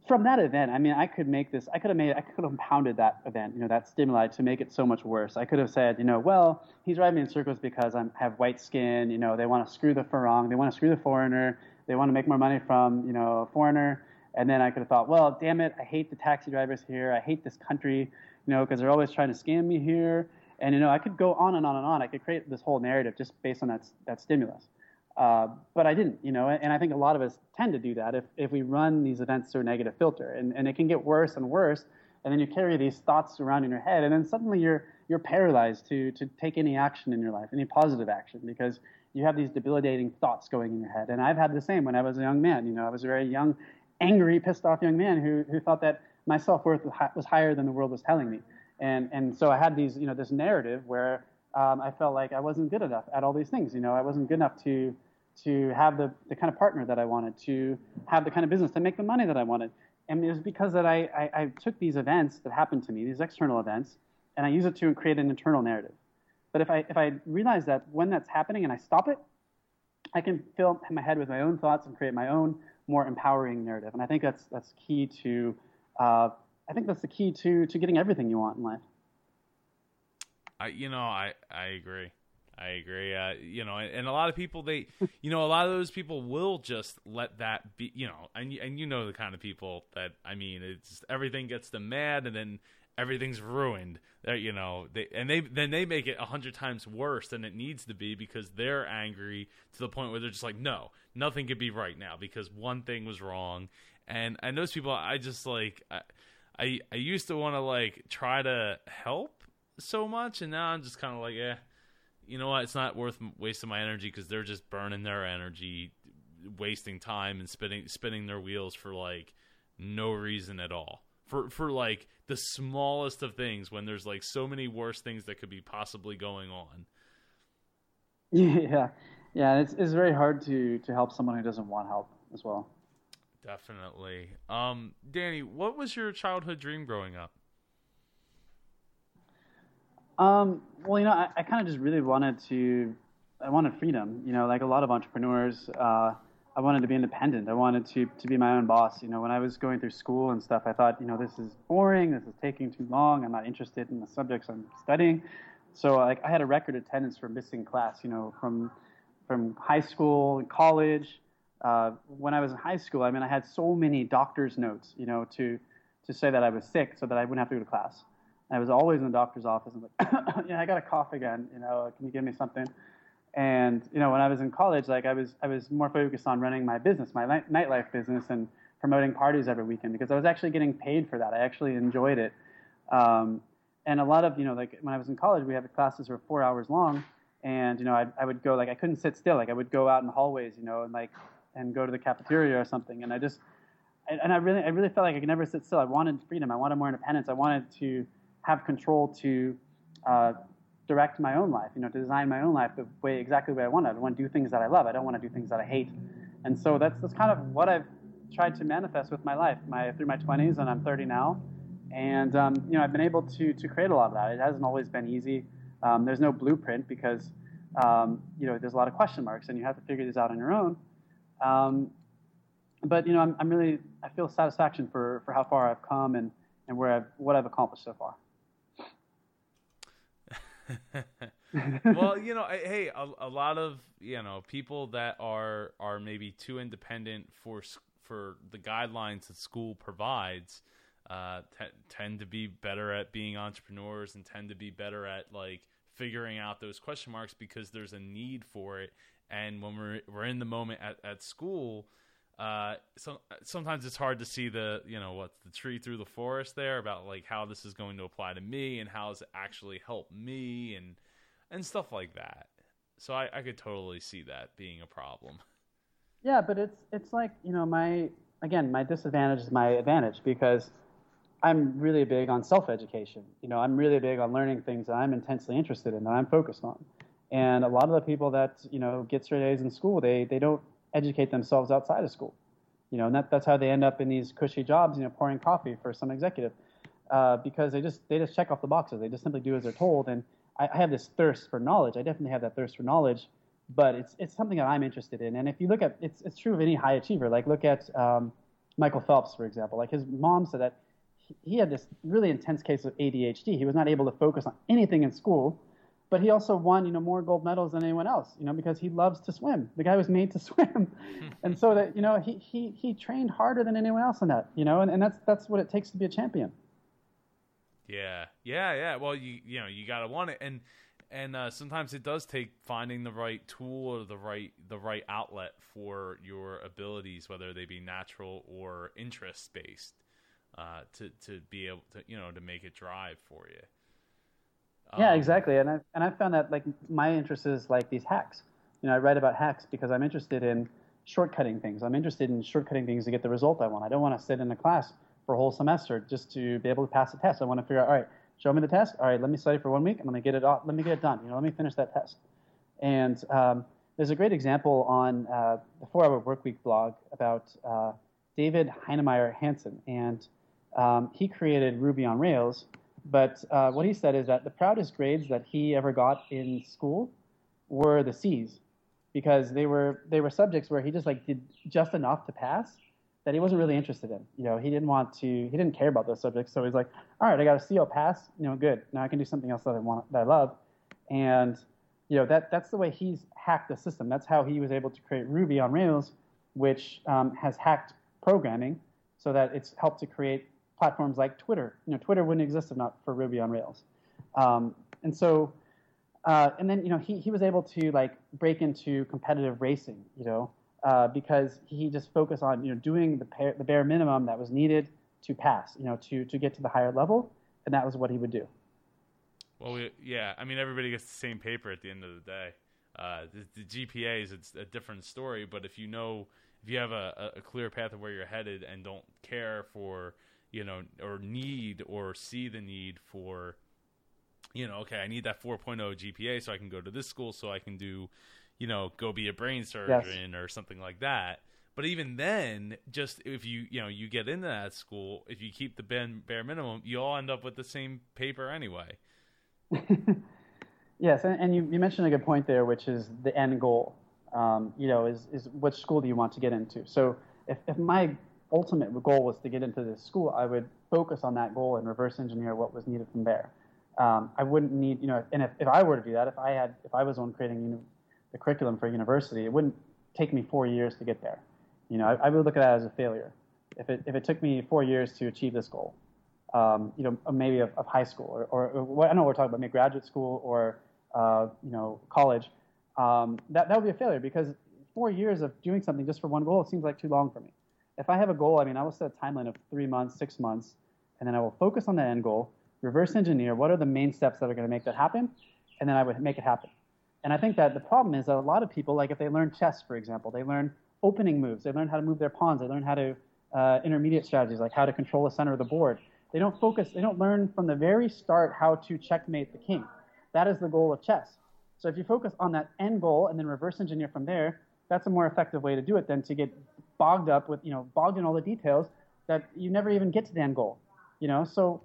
from that event, I mean, I could make this. I could have made. I could have compounded that event, you know, that stimuli to make it so much worse. I could have said, you know, well, he's driving me in circles because I have white skin. You know, they want to screw the farang. They want to screw the foreigner. They want to make more money from, you know, a foreigner. And then I could have thought, well, damn it, I hate the taxi drivers here. I hate this country, you know, because they're always trying to scam me here. And you know, I could go on and on and on. I could create this whole narrative just based on that that stimulus. Uh, but I didn't, you know, and I think a lot of us tend to do that if, if we run these events through a negative filter, and, and it can get worse and worse, and then you carry these thoughts around in your head, and then suddenly you're you're paralyzed to to take any action in your life, any positive action, because you have these debilitating thoughts going in your head. And I've had the same when I was a young man. You know, I was a very young, angry, pissed off young man who who thought that my self worth was higher than the world was telling me and and so I had these you know this narrative where um, I felt like I wasn't good enough at all these things. You know, I wasn't good enough to to have the, the kind of partner that I wanted, to have the kind of business, to make the money that I wanted. And it was because that I, I, I took these events that happened to me, these external events, and I use it to create an internal narrative. But if I if I realize that when that's happening and I stop it, I can fill my head with my own thoughts and create my own more empowering narrative. And I think that's that's key to uh, I think that's the key to to getting everything you want in life. I you know I I agree. I agree. Uh, you know, and, and, a lot of people they, you know, a lot of those people will just let that be. You know, and and you know the kind of people that I mean, it's everything gets them mad, and then everything's ruined. They're, you know, they and they then they make it a hundred times worse than it needs to be because they're angry to the point where they're just like, no, nothing could be right now because one thing was wrong. And and those people, I just like. I, I I used to want to like try to help so much, and now I'm just kind of like, yeah, you know what? It's not worth wasting my energy because they're just burning their energy, wasting time and spinning spinning their wheels for like no reason at all. For for like the smallest of things when there's like so many worse things that could be possibly going on. Yeah, yeah, it's it's very hard to to help someone who doesn't want help as well. Definitely. Um, Danny, what was your childhood dream growing up? Um, well, you know, I, I kind of just really wanted to, I wanted freedom. You know, like a lot of entrepreneurs, uh, I wanted to be independent. I wanted to to be my own boss. You know, when I was going through school and stuff, I thought, you know, this is boring. This is taking too long. I'm not interested in the subjects I'm studying. So, like, I had a record attendance for missing class. You know, from from high school and college uh, when I was in high school, I mean, I had so many doctor's notes, you know, to to say that I was sick so that I wouldn't have to go to class. I was always in the doctor's office and like, yeah, I got a cough again. You know, can you give me something? And you know, when I was in college, like I was I was more focused on running my business, my nightlife business, and promoting parties every weekend because I was actually getting paid for that. I actually enjoyed it. Um, and a lot of you know, like when I was in college, we had classes were four hours long, and you know, I, I would go like I couldn't sit still. Like I would go out in the hallways, you know, and like and go to the cafeteria or something. And I just, and I really, I really felt like I could never sit still. I wanted freedom. I wanted more independence. I wanted to have control to uh, direct my own life. You know, to design my own life the way exactly the way I wanted. I want to do things that I love. I don't want to do things that I hate. And so that's that's kind of what I've tried to manifest with my life. My through my 20s, and I'm 30 now. And um, you know, I've been able to to create a lot of that. It hasn't always been easy. Um, there's no blueprint because um, you know there's a lot of question marks, and you have to figure these out on your own. Um, but you know, I'm, I'm really I feel satisfaction for, for how far I've come and, and where I've what I've accomplished so far. well, you know, hey, a, a, lot of you know people that are are maybe too independent for for the guidelines that school provides uh, t- tend to be better at being entrepreneurs and tend to be better at like figuring out those question marks because there's a need for it. And when we're we're in the moment at, at school uh so, sometimes it's hard to see the you know what's the tree through the forest there about like how this is going to apply to me and how does it actually helped me and and stuff like that so i i could totally see that being a problem Yeah, but it's it's like you know my again my disadvantage is my advantage because I'm really big on self education. You know, I'm really big on learning things that I'm intensely interested in that I'm focused on. And a lot of the people that you know get straight A's in school, they they don't educate themselves outside of school. You know, and that, that's how they end up in these cushy jobs, you know, pouring coffee for some executive, uh, because they just they just check off the boxes. They just simply do as they're told. And I, I have this thirst for knowledge. I definitely have that thirst for knowledge, but it's it's something that I'm interested in. And if you look at it's it's true of any high achiever. Like look at um, Michael Phelps, for example. Like his mom said that he, he had this really intense case of ADHD. He was not able to focus on anything in school but he also won, you know, more gold medals than anyone else, you know, because he loves to swim. The guy was made to swim, and so that you know, he he he trained harder than anyone else in that, you know, and, and that's that's what it takes to be a champion. Yeah, yeah, yeah. Well, you you know, you gotta want it, and and uh, sometimes it does take finding the right tool or the right the right outlet for your abilities, whether they be natural or interest based, uh, to to be able to you know to make it drive for you. Yeah, Um, exactly. And I and I found that like my interest is like these hacks. You know, I write about hacks because I'm interested in shortcutting things. I'm interested in shortcutting things to get the result I want. I don't want to sit in a class for a whole semester just to be able to pass a test. I want to figure out, all right, show me the test. All right, let me study for one week. I'm going to get it. Off, let me get it done. You know, let me finish that test. And um, there's a great example on uh, the Four Hour Workweek blog about uh, David Heinemeier Hansson, and um, he created Ruby on Rails. But uh, what he said is that the proudest grades that he ever got in school were the C's, because they were they were subjects where he just like did just enough to pass that he wasn't really interested in. You know, he didn't want to, he didn't care about those subjects. So he's like, all right, I got a C, I'll pass. You know, good. Now I can do something else that I want, that I love. And you know, that that's the way he's hacked the system. That's how he was able to create Ruby on Rails, which um, has hacked programming so that it's helped to create platforms like Twitter. You know, Twitter wouldn't exist if not for Ruby on Rails. Um, and so, uh, and then you know, he he was able to like break into competitive racing. You know, uh, because he just focused on you know doing the the bare minimum that was needed to pass. You know, to to get to the higher level, and that was what he would do. Well, we, yeah. I mean, everybody gets the same paper at the end of the day. Uh, the, the GPAs, it's a different story. But if you know, if you have a, a clear path of where you're headed and don't care for, you know, or need or see the need for, you know, okay, I need that 4.0 GPA so I can go to this school so I can do, you know, go be a brain surgeon or something like that. But even then, just if you you know you get into that school, if you keep the bare, bare minimum, you all end up with the same paper anyway. Yes, and, and you, you mentioned a good point there, which is the end goal. Um, you know, is, is which school do you want to get into? So if, if my ultimate goal was to get into this school, I would focus on that goal and reverse engineer what was needed from there. Um, I wouldn't need, you know, and if, if I were to do that, if I had, if I was on creating uni- the curriculum for university, it wouldn't take me four years to get there. You know, I, I would look at that as a failure. If it, if it took me four years to achieve this goal, um, you know, maybe of, of high school or, or, or I know we're talking about maybe graduate school or, uh, you know, college, um, that, that would be a failure because four years of doing something just for one goal, seems like too long for me. If I have a goal, I mean, I will set a timeline of three months, six months, and then I will focus on the end goal, reverse engineer what are the main steps that are going to make that happen, and then I would make it happen. And I think that the problem is that a lot of people, like if they learn chess, for example, they learn opening moves, they learn how to move their pawns, they learn how to uh, intermediate strategies, like how to control the center of the board. They don't focus, they don't learn from the very start how to checkmate the king. That is the goal of chess. So if you focus on that end goal and then reverse engineer from there, that's a more effective way to do it than to get bogged up with, you know, bogged in all the details that you never even get to the end goal. You know, so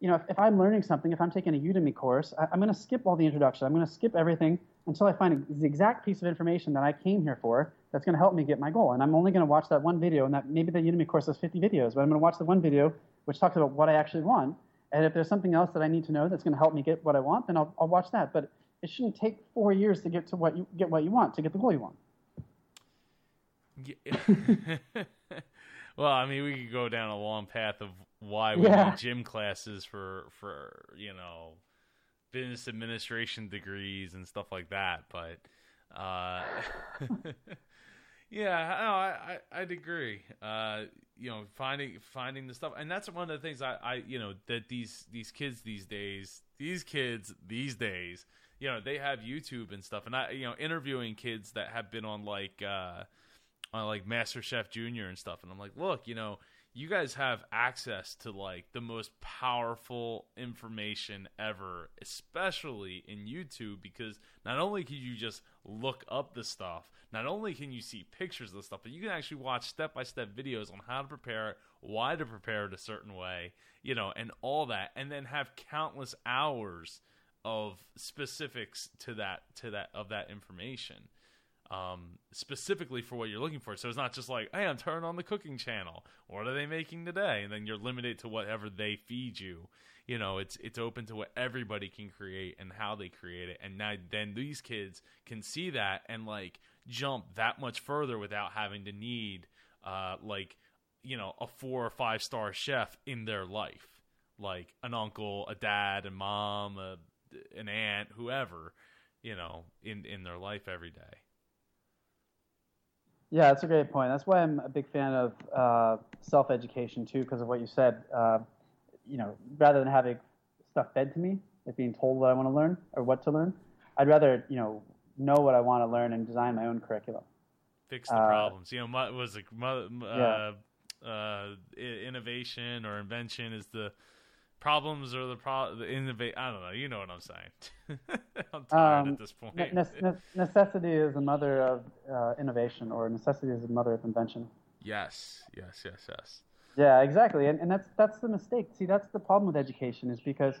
you know, if, if I'm learning something, if I'm taking a Udemy course, I, I'm going to skip all the introduction. I'm going to skip everything until I find the exact piece of information that I came here for that's going to help me get my goal. And I'm only going to watch that one video, and that maybe the Udemy course has 50 videos, but I'm going to watch the one video which talks about what I actually want. And if there's something else that I need to know that's going to help me get what I want, then I'll, I'll watch that. But it shouldn't take four years to get to what you get what you want to get the goal you want. Yeah. well, I mean, we could go down a long path of why we Yeah. need gym classes for for you know business administration degrees and stuff like that, but uh, yeah, no, I, I I'd agree. Uh, you know, finding finding the stuff, and that's one of the things I, I you know that these these kids these days, these kids these days, you know, they have YouTube and stuff, and I you know interviewing kids that have been on like. Uh, on like Master Chef Junior and stuff, and I'm like, look, you know, you guys have access to like the most powerful information ever, especially in YouTube, because not only can you just look up the stuff, not only can you see pictures of the stuff, but you can actually watch step by step videos on how to prepare it, why to prepare it a certain way, you know, and all that, and then have countless hours of specifics to that to that of that information um, specifically for what you're looking for. So it's not just like, hey, I'm turning on the cooking channel. What are they making today? And then you're limited to whatever they feed you. You know, it's it's open to what everybody can create and how they create it. And now then these kids can see that and like jump that much further without having to need uh, like you know a four or five star chef in their life, like an uncle, a dad, a mom, a, an aunt, whoever you know in in their life every day. Yeah, that's a great point. That's why I'm a big fan of uh, self education too, because of what you said. Uh, you know, rather than having stuff fed to me, like being told what I want to learn or what to learn, I'd rather you know know what I want to learn and design my own curriculum. Fix the uh, problems. You know, was it yeah. Uh, uh, innovation or invention is the problems or the pro the innovate. I don't know. You know what I'm saying. I'm tired um, at this point. Ne- necessity is the mother of uh, innovation, or necessity is the mother of invention. Yes, yes, yes, yes. Yeah, exactly, and and that's that's the mistake. See, that's the problem with education is because,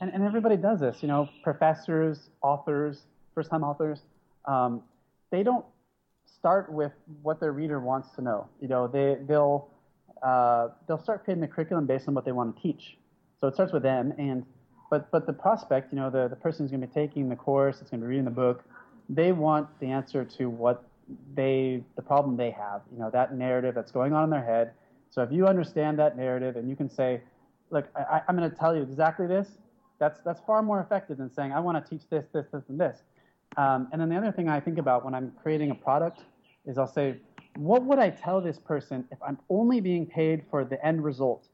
and, and everybody does this. You know, professors, authors, first time authors, um, they don't start with what their reader wants to know. You know, they they'll uh, they'll start creating the curriculum based on what they want to teach. So it starts with them, and but but the prospect, you know, the the person who's going to be taking the course, it's going to be reading the book, they want the answer to what they the problem they have, you know, that narrative that's going on in their head. So if you understand that narrative and you can say, look, I, I'm going to tell you exactly this, that's that's far more effective than saying I want to teach this, this, this, and this. Um, and then the other thing I think about when I'm creating a product is I'll say, what would I tell this person if I'm only being paid for the end result?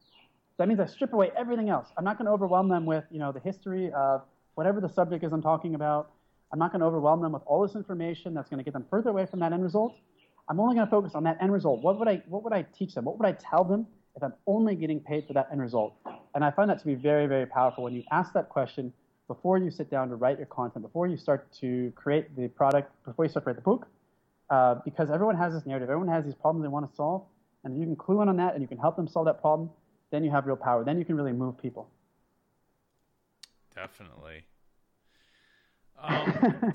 So that means I strip away everything else. I'm not going to overwhelm them with, you know, the history of whatever the subject is I'm talking about. I'm not going to overwhelm them with all this information that's going to get them further away from that end result. I'm only going to focus on that end result. What would I what would I teach them? What would I tell them if I'm only getting paid for that end result? And I find that to be very very powerful when you ask that question before you sit down to write your content, before you start to create the product, before you start to write the book, uh, because everyone has this narrative, everyone has these problems they want to solve, and you can clue in on that and you can help them solve that problem then you have real power. Then you can really move people. Definitely. Um,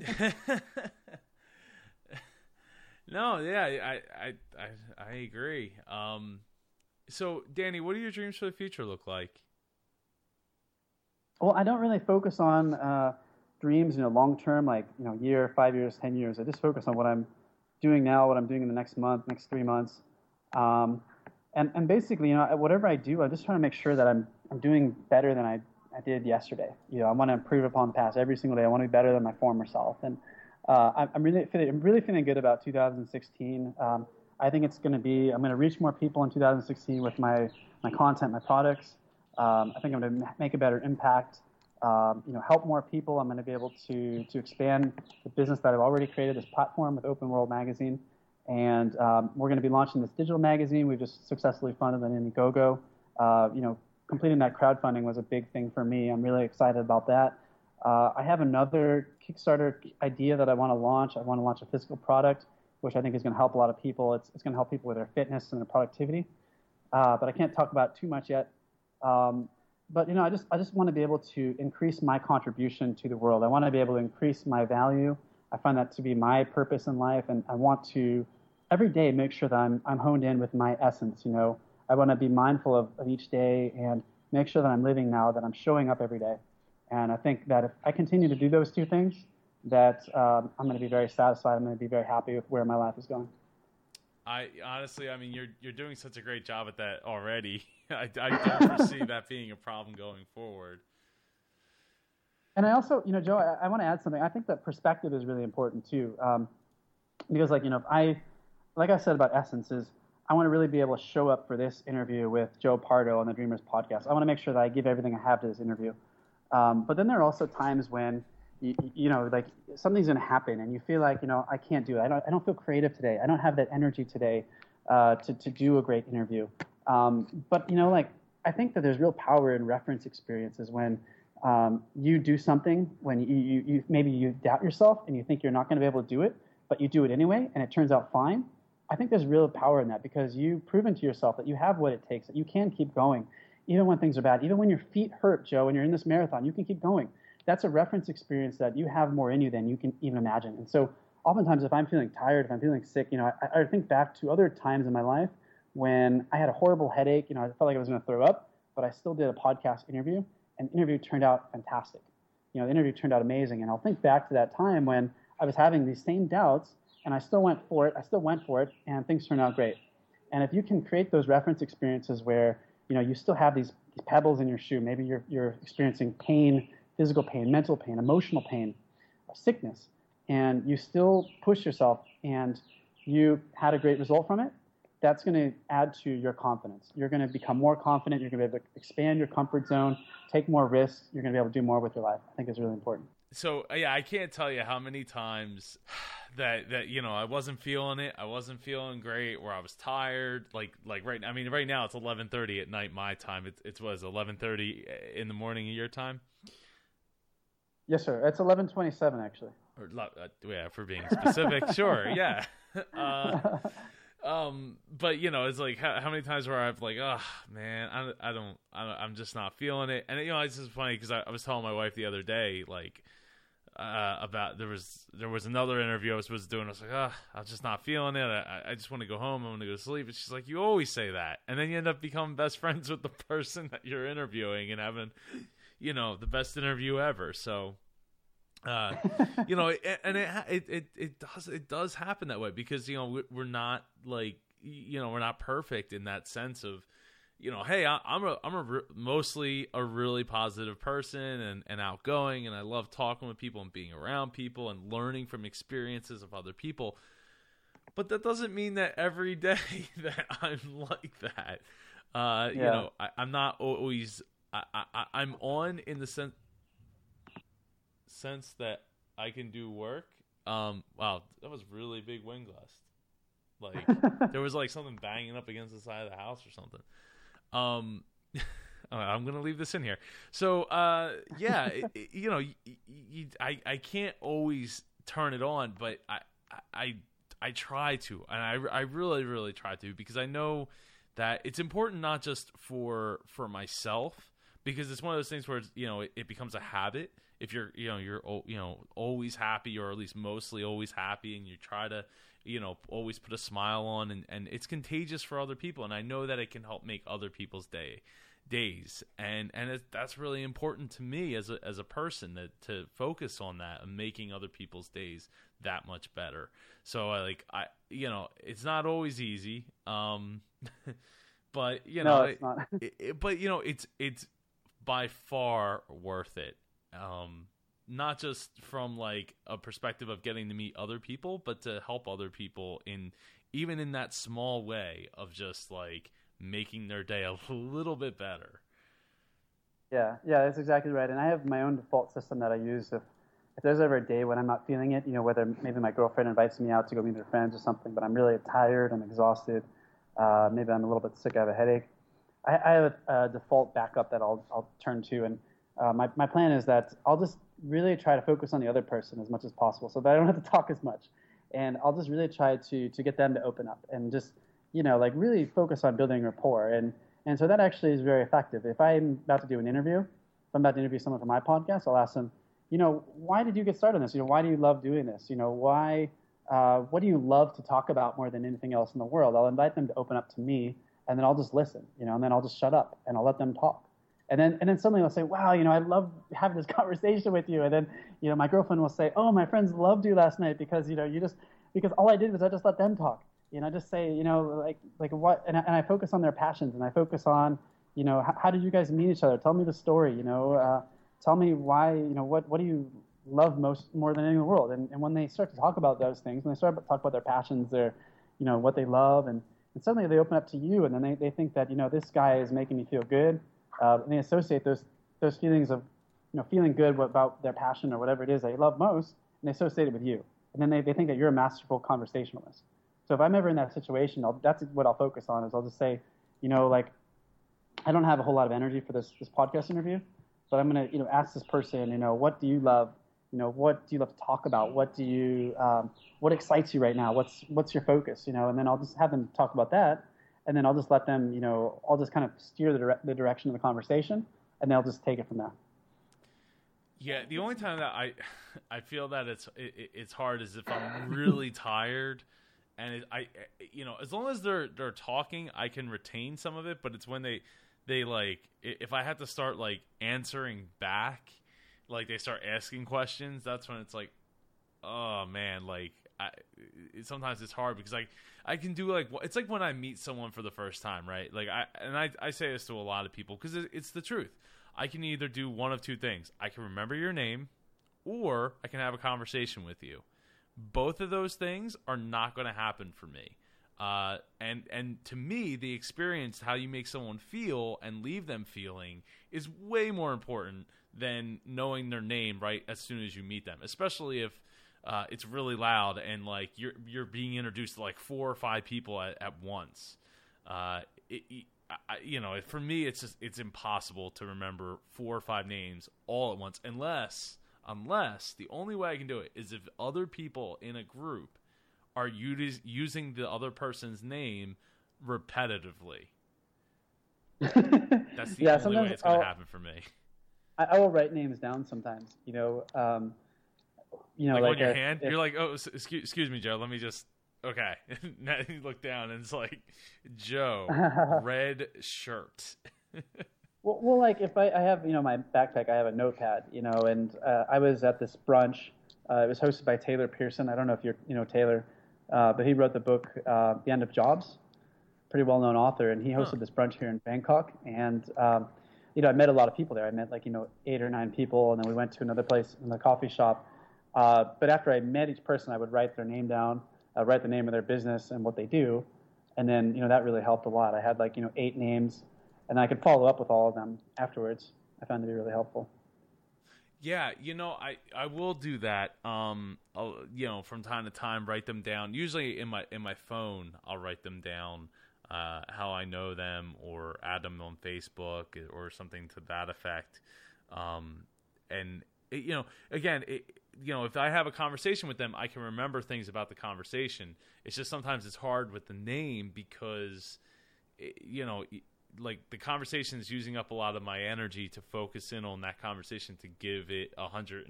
no, yeah, I, I, I, I agree. Um, so, Danny, what do your dreams for the future look like? Well, I don't really focus on uh, dreams, you know, long term, like you know, year, five years, ten years. I just focus on what I'm doing now, what I'm doing in the next month, next three months. Um, and and basically, you know, whatever I do, I'm just trying to make sure that I'm I'm doing better than I, I did yesterday. You know, I want to improve upon the past every single day. I want to be better than my former self, and uh, I'm, I'm really feeling I'm really feeling good about 2016. Um, I think it's going to be I'm going to reach more people in 2016 with my my content, my products. Um, I think I'm going to make a better impact. Um, you know, help more people. I'm going to be able to to expand the business that I've already created, this platform with Open World Magazine. And um, we're going to be launching this digital magazine. We've just successfully funded an Indiegogo. Uh, you know, completing that crowdfunding was a big thing for me. I'm really excited about that. Uh, I have another Kickstarter idea that I want to launch. I want to launch a physical product, which I think is going to help a lot of people. It's, it's going to help people with their fitness and their productivity. Uh, but I can't talk about too much yet. Um, but you know, I just I just want to be able to increase my contribution to the world. I want to be able to increase my value. I find that to be my purpose in life, and I want to every day make sure that I'm, I'm honed in with my essence. You know, I want to be mindful of, of each day and make sure that I'm living now, that I'm showing up every day. And I think that if I continue to do those two things, that um, I'm going to be very satisfied. I'm going to be very happy with where my life is going. I honestly, I mean, you're you're doing such a great job at that already. I, I don't foresee that being a problem going forward. And I also, you know, Joe, I, I want to add something. I think that perspective is really important too, um, because, like, you know, if I like I said about Essence, is I want to really be able to show up for this interview with Joe Pardo on the Dreamers podcast. I want to make sure that I give everything I have to this interview. Um, but then there are also times when, you, you know, like something's going to happen, and you feel like, you know, I can't do it. I don't, I don't feel creative today. I don't have that energy today uh, to to do a great interview. Um, but you know, like I think that there's real power in reference experiences when um, you do something when you, you, you maybe you doubt yourself and you think you're not going to be able to do it, but you do it anyway, and it turns out fine. I think there's real power in that because you've proven to yourself that you have what it takes, that you can keep going, even when things are bad, even when your feet hurt, Joe, and you're in this marathon, you can keep going that's a reference experience that you have more in you than you can even imagine. And so, oftentimes, if I'm feeling tired, if I'm feeling sick, you know, I, I think back to other times in my life when I had a horrible headache. You know, I felt like I was going to throw up, but I still did a podcast interview, and the interview turned out fantastic. You know, the interview turned out amazing, and I'll think back to that time when I was having these same doubts, and I still went for it. I still went for it, and things turned out great. And if you can create those reference experiences where you know you still have these, these pebbles in your shoe, maybe you're you're experiencing pain physical pain, mental pain, emotional pain, uh, sickness, and you still push yourself and you had a great result from it, that's going to add to your confidence. You're going to become more confident. You're going to be able to expand your comfort zone, take more risks. You're going to be able to do more with your life. I think is really important. So yeah, I can't tell you how many times that that you know I wasn't feeling it. I wasn't feeling great, or I was tired. Like like right. I mean, right now it's eleven thirty at night my time. It's it's was eleven thirty in the morning your time. Yes, sir. It's eleven twenty-seven, actually. Or uh, yeah, for being specific, sure, yeah. Uh, um, but you know, it's like how, how, many times where I've like, oh man, I, I don't, I am just not feeling it. And you know, it's just funny because I, I, was telling my wife the other day, like, uh, about there was there was another interview I was supposed to do, and I was like, oh, I'm just not feeling it. I, I just want to go home. I want to go to sleep. And she's like, you always say that, and then you end up becoming best friends with the person that you're interviewing and having, you know, the best interview ever. So uh, you know, and it, it it it does it does happen that way because you know we're not like you know we're not perfect in that sense of you know hey I, am a I'm a re- mostly a really positive person and and outgoing and I love talking with people and being around people and learning from experiences of other people but that doesn't mean that every day that I'm like that uh, yeah. you know I, am not always I, I I'm on in the sense sense that I can do work. Um, wow, that was really big wind gust. Like there was like something banging up against the side of the house or something. Um, I'm gonna leave this in here. So, uh, yeah, it, you know, I can't always turn it on, but I I I try to, and I I really really try to because I know that it's important not just for for myself because it's one of those things where you know it, it becomes a habit if you're you know you're you know always happy or at least mostly always happy and you try to you know always put a smile on and, and it's contagious for other people and i know that it can help make other people's day days. And and it, that's really important to me as a as a person that to focus on that and making other people's days that much better. So I like i you know it's not always easy um but you know no, it's not. it, it, but you know it's it's by far worth it. Um, not just from like a perspective of getting to meet other people, but to help other people in even in that small way of just like making their day a little bit better. Yeah, yeah, that's exactly right. And I have my own default system that I use if if there's ever a day when I'm not feeling it, you know, whether maybe my girlfriend invites me out to go meet her friends or something, but I'm really tired, I'm exhausted, uh, maybe I'm a little bit sick, I have a headache. I, I have a, a, default backup that I'll I'll turn to, and uh, my, my plan is that I'll just really try to focus on the other person as much as possible so that I don't have to talk as much. And I'll just really try to, to get them to open up and just, you know, like really focus on building rapport. And, and so that actually is very effective. If I'm about to do an interview, if I'm about to interview someone for my podcast, I'll ask them, you know, why did you get started on this? You know, why do you love doing this? You know, why, uh, what do you love to talk about more than anything else in the world? I'll invite them to open up to me and then I'll just listen, you know, and then I'll just shut up and I'll let them talk and then and then suddenly they'll say, "Wow, you know, I love having this conversation with you." And then you know, my girlfriend will say, "Oh, my friends loved you last night because you know you just because all I did was I just let them talk." You know, I just say, you know, like like what, and I, and I focus on their passions and I focus on, you know, how, how did you guys meet each other? Tell me the story. You know, uh, tell me why. You know, what what do you love most more than anything in the world? And and when they start to talk about those things, when they start to talk about their passions, their, you know, what they love, and and suddenly they open up to you, and then they, they think that you know this guy is making me feel good uh, and they associate those those feelings of you know, feeling good about their passion or whatever it is they love most, and they associate it with you. And then they, they think that you're a masterful conversationalist. So if I'm ever in that situation, I'll, that's what I'll focus on is I'll just say, you know, like, I don't have a whole lot of energy for this, this podcast interview, but I'm to, you know, ask this person, you know, what do you love? You know, what do you love to talk about? What do you, um, what excites you right now? What's, what's your focus? You know, and then I'll just have them talk about that. And then I'll just let them, you know, I'll just kind of steer the, dire- the direction of the conversation and they'll just take it from there. Yeah, the only time that I I feel that it's it, it's hard is if I'm really tired, and it, I you know as long as they're they're talking, I can retain some of it. But it's when they they like if I have to start like answering back, like they start asking questions, that's when it's like, oh man, like I sometimes it's hard because like I can do like it's like when I meet someone for the first time, right? Like I and I I say this to a lot of people because it, it's the truth. I can either do one of two things. I can remember your name, or I can have a conversation with you. Both of those things are not going to happen for me. Uh, and and to me, the experience, how you make someone feel and leave them feeling, is way more important than knowing their name right as soon as you meet them. Especially if uh, it's really loud and like you're you're being introduced to like four or five people at, at once. Uh, it, it, I, you know, for me, it's just it's impossible to remember four or five names all at once, unless unless the only way I can do it is if other people in a group are us- using the other person's name repetitively. That's the yeah, only way it's going to happen for me. I, I will write names down sometimes. You know, um, you know, like, like, on your a- hand, if- you're like, oh, excuse, excuse me, Joe. Let me just. Okay. now you look down and it's like, Joe, red shirt. Well, well, like if I, I have, you know, my backpack, I have a notepad, you know, and uh, I was at this brunch. Uh, it was hosted by Taylor Pearson. I don't know if you're, you know, Taylor, uh, but he wrote the book uh, The End of Jobs. Pretty well-known author, and he hosted Huh. this brunch here in Bangkok. And um, you know, I met a lot of people there. I met like you know eight or nine people, and then we went to another place in the coffee shop. Uh, but after I met each person, I would write their name down, uh, write the name of their business and what they do, and then you know that really helped a lot. I had like you know eight names and I could follow up with all of them afterwards. I found to be really helpful. Yeah, you know, I I will do that. Um, I'll, you know, from time to time, write them down. Usually in my in my phone, I'll write them down. Uh, how I know them, or add them on Facebook, or something to that effect. Um, and it, you know, again, you know, if I have a conversation with them, I can remember things about the conversation. It's just sometimes it's hard with the name because, it, you know, like the conversation is using up a lot of my energy to focus in on that conversation to give it 110%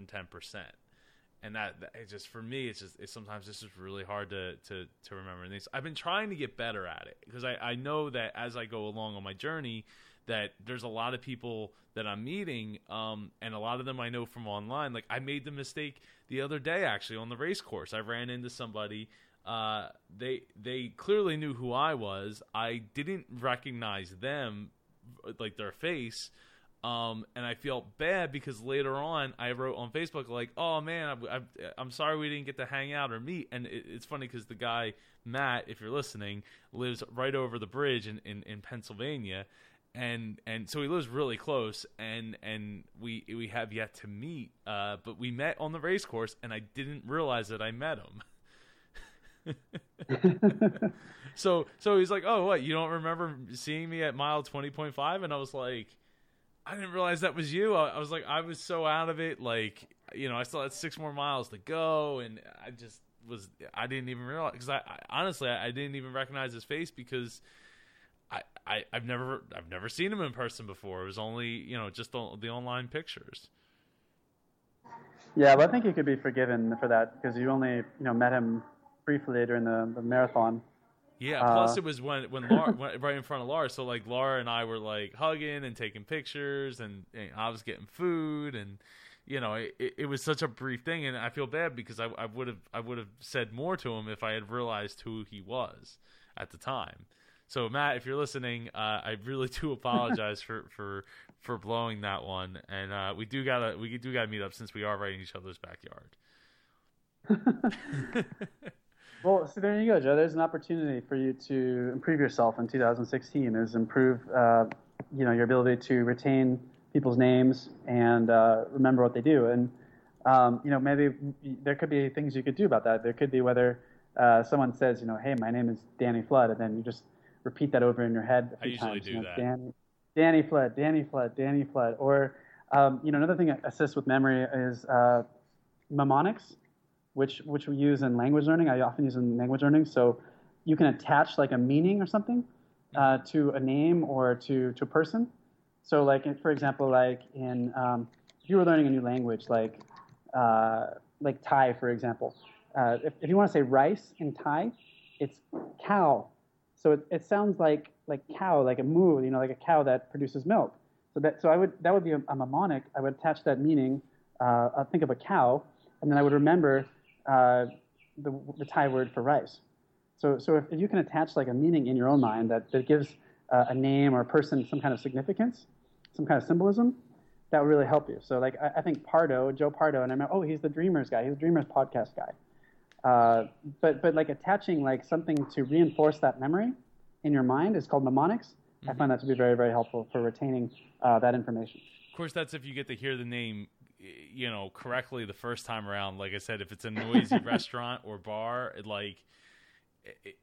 and that, that just for me it's just it's sometimes it's just really hard to to to remember things i've been trying to get better at it because i i know that as i go along on my journey that there's a lot of people that i'm meeting um and a lot of them i know from online like i made the mistake the other day actually on the race course i ran into somebody uh, they they clearly knew who I was. I didn't recognize them, like their face, um, and I felt bad because later on I wrote on Facebook like, "Oh man, I, I'm sorry we didn't get to hang out or meet." And it, it's funny because the guy Matt, if you're listening, lives right over the bridge in, in, in Pennsylvania, and and so he lives really close and and we we have yet to meet uh but we met on the race course and I didn't realize that I met him so so he's like, "Oh, what? You don't remember seeing me at mile twenty point five? And I was like, "I didn't realize that was you." I, I was like, I was so out of it. Like, you know, I still had six more miles to go, and I just was. I didn't even realize because I, I honestly I, I didn't even recognize his face because. I, I, I've never I've never seen him in person before. It was only you know just the, the online pictures. Yeah, but I think you could be forgiven for that because you only you know met him briefly during the, the marathon. Yeah. Uh, Plus, it was when when Laura when, right in front of Laura. So like Laura and I were like hugging and taking pictures, and, and I was getting food, and you know it, it, it was such a brief thing, and I feel bad because I I would have I would have said more to him if I had realized who he was at the time. So Matt, if you're listening, uh, I really do apologize for, for for blowing that one, and uh, we do gotta we do gotta meet up since we are right in each other's backyard. Well, so there you go, Joe. There's an opportunity for you to improve yourself in 2016. Is improve, uh, you know, your ability to retain people's names and uh, remember what they do. And um, you know, maybe there could be things you could do about that. There could be whether uh, someone says, you know, hey, my name is Danny Flood, and then you just repeat that over in your head a few I usually times. do you know, that. Danny, Danny Flood, Danny Flood, Danny Flood. Or, um, you know, another thing that assists with memory is uh, mnemonics, which which we use in language learning. I often use in language learning. So you can attach like a meaning or something uh, to a name or to to a person. So, like for example, like in um, if you were learning a new language, like uh, like Thai, for example, uh, if, if you want to say rice in Thai, it's cow. So it, it sounds like like cow, like a moo, you know, like a cow that produces milk. So that so I would that would be a, a mnemonic. I would attach that meaning. Uh, I'll think of a cow, and then I would remember uh, the, the Thai word for rice. So so if, if you can attach like a meaning in your own mind that that gives uh, a name or a person some kind of significance, some kind of symbolism, that would really help you. So like I, I think Pardo, Joe Pardo, and I remember, oh, he's the Dreamers guy. He's the Dreamers podcast guy. Uh, but but like attaching like something to reinforce that memory in your mind is called mnemonics. I find that to be very very helpful for retaining uh, that information. Of course, that's if you get to hear the name, you know, correctly the first time around. Like I said, if it's a noisy restaurant or bar, it like,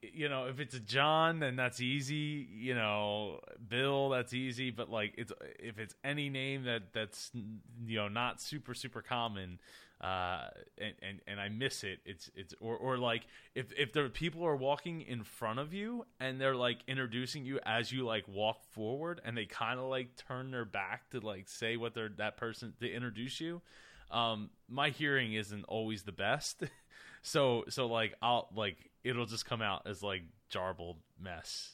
you know, if it's a John, then that's easy. You know, Bill, that's easy. But like, it's if it's any name that that's you know not super super common, uh, and, and and I miss it. It's it's or or like if if there people are walking in front of you and they're like introducing you as you like walk forward and they kind of like turn their back to like say what they're that person to introduce you. Um, my hearing isn't always the best, so so like I'll like it'll just come out as like jarbled mess.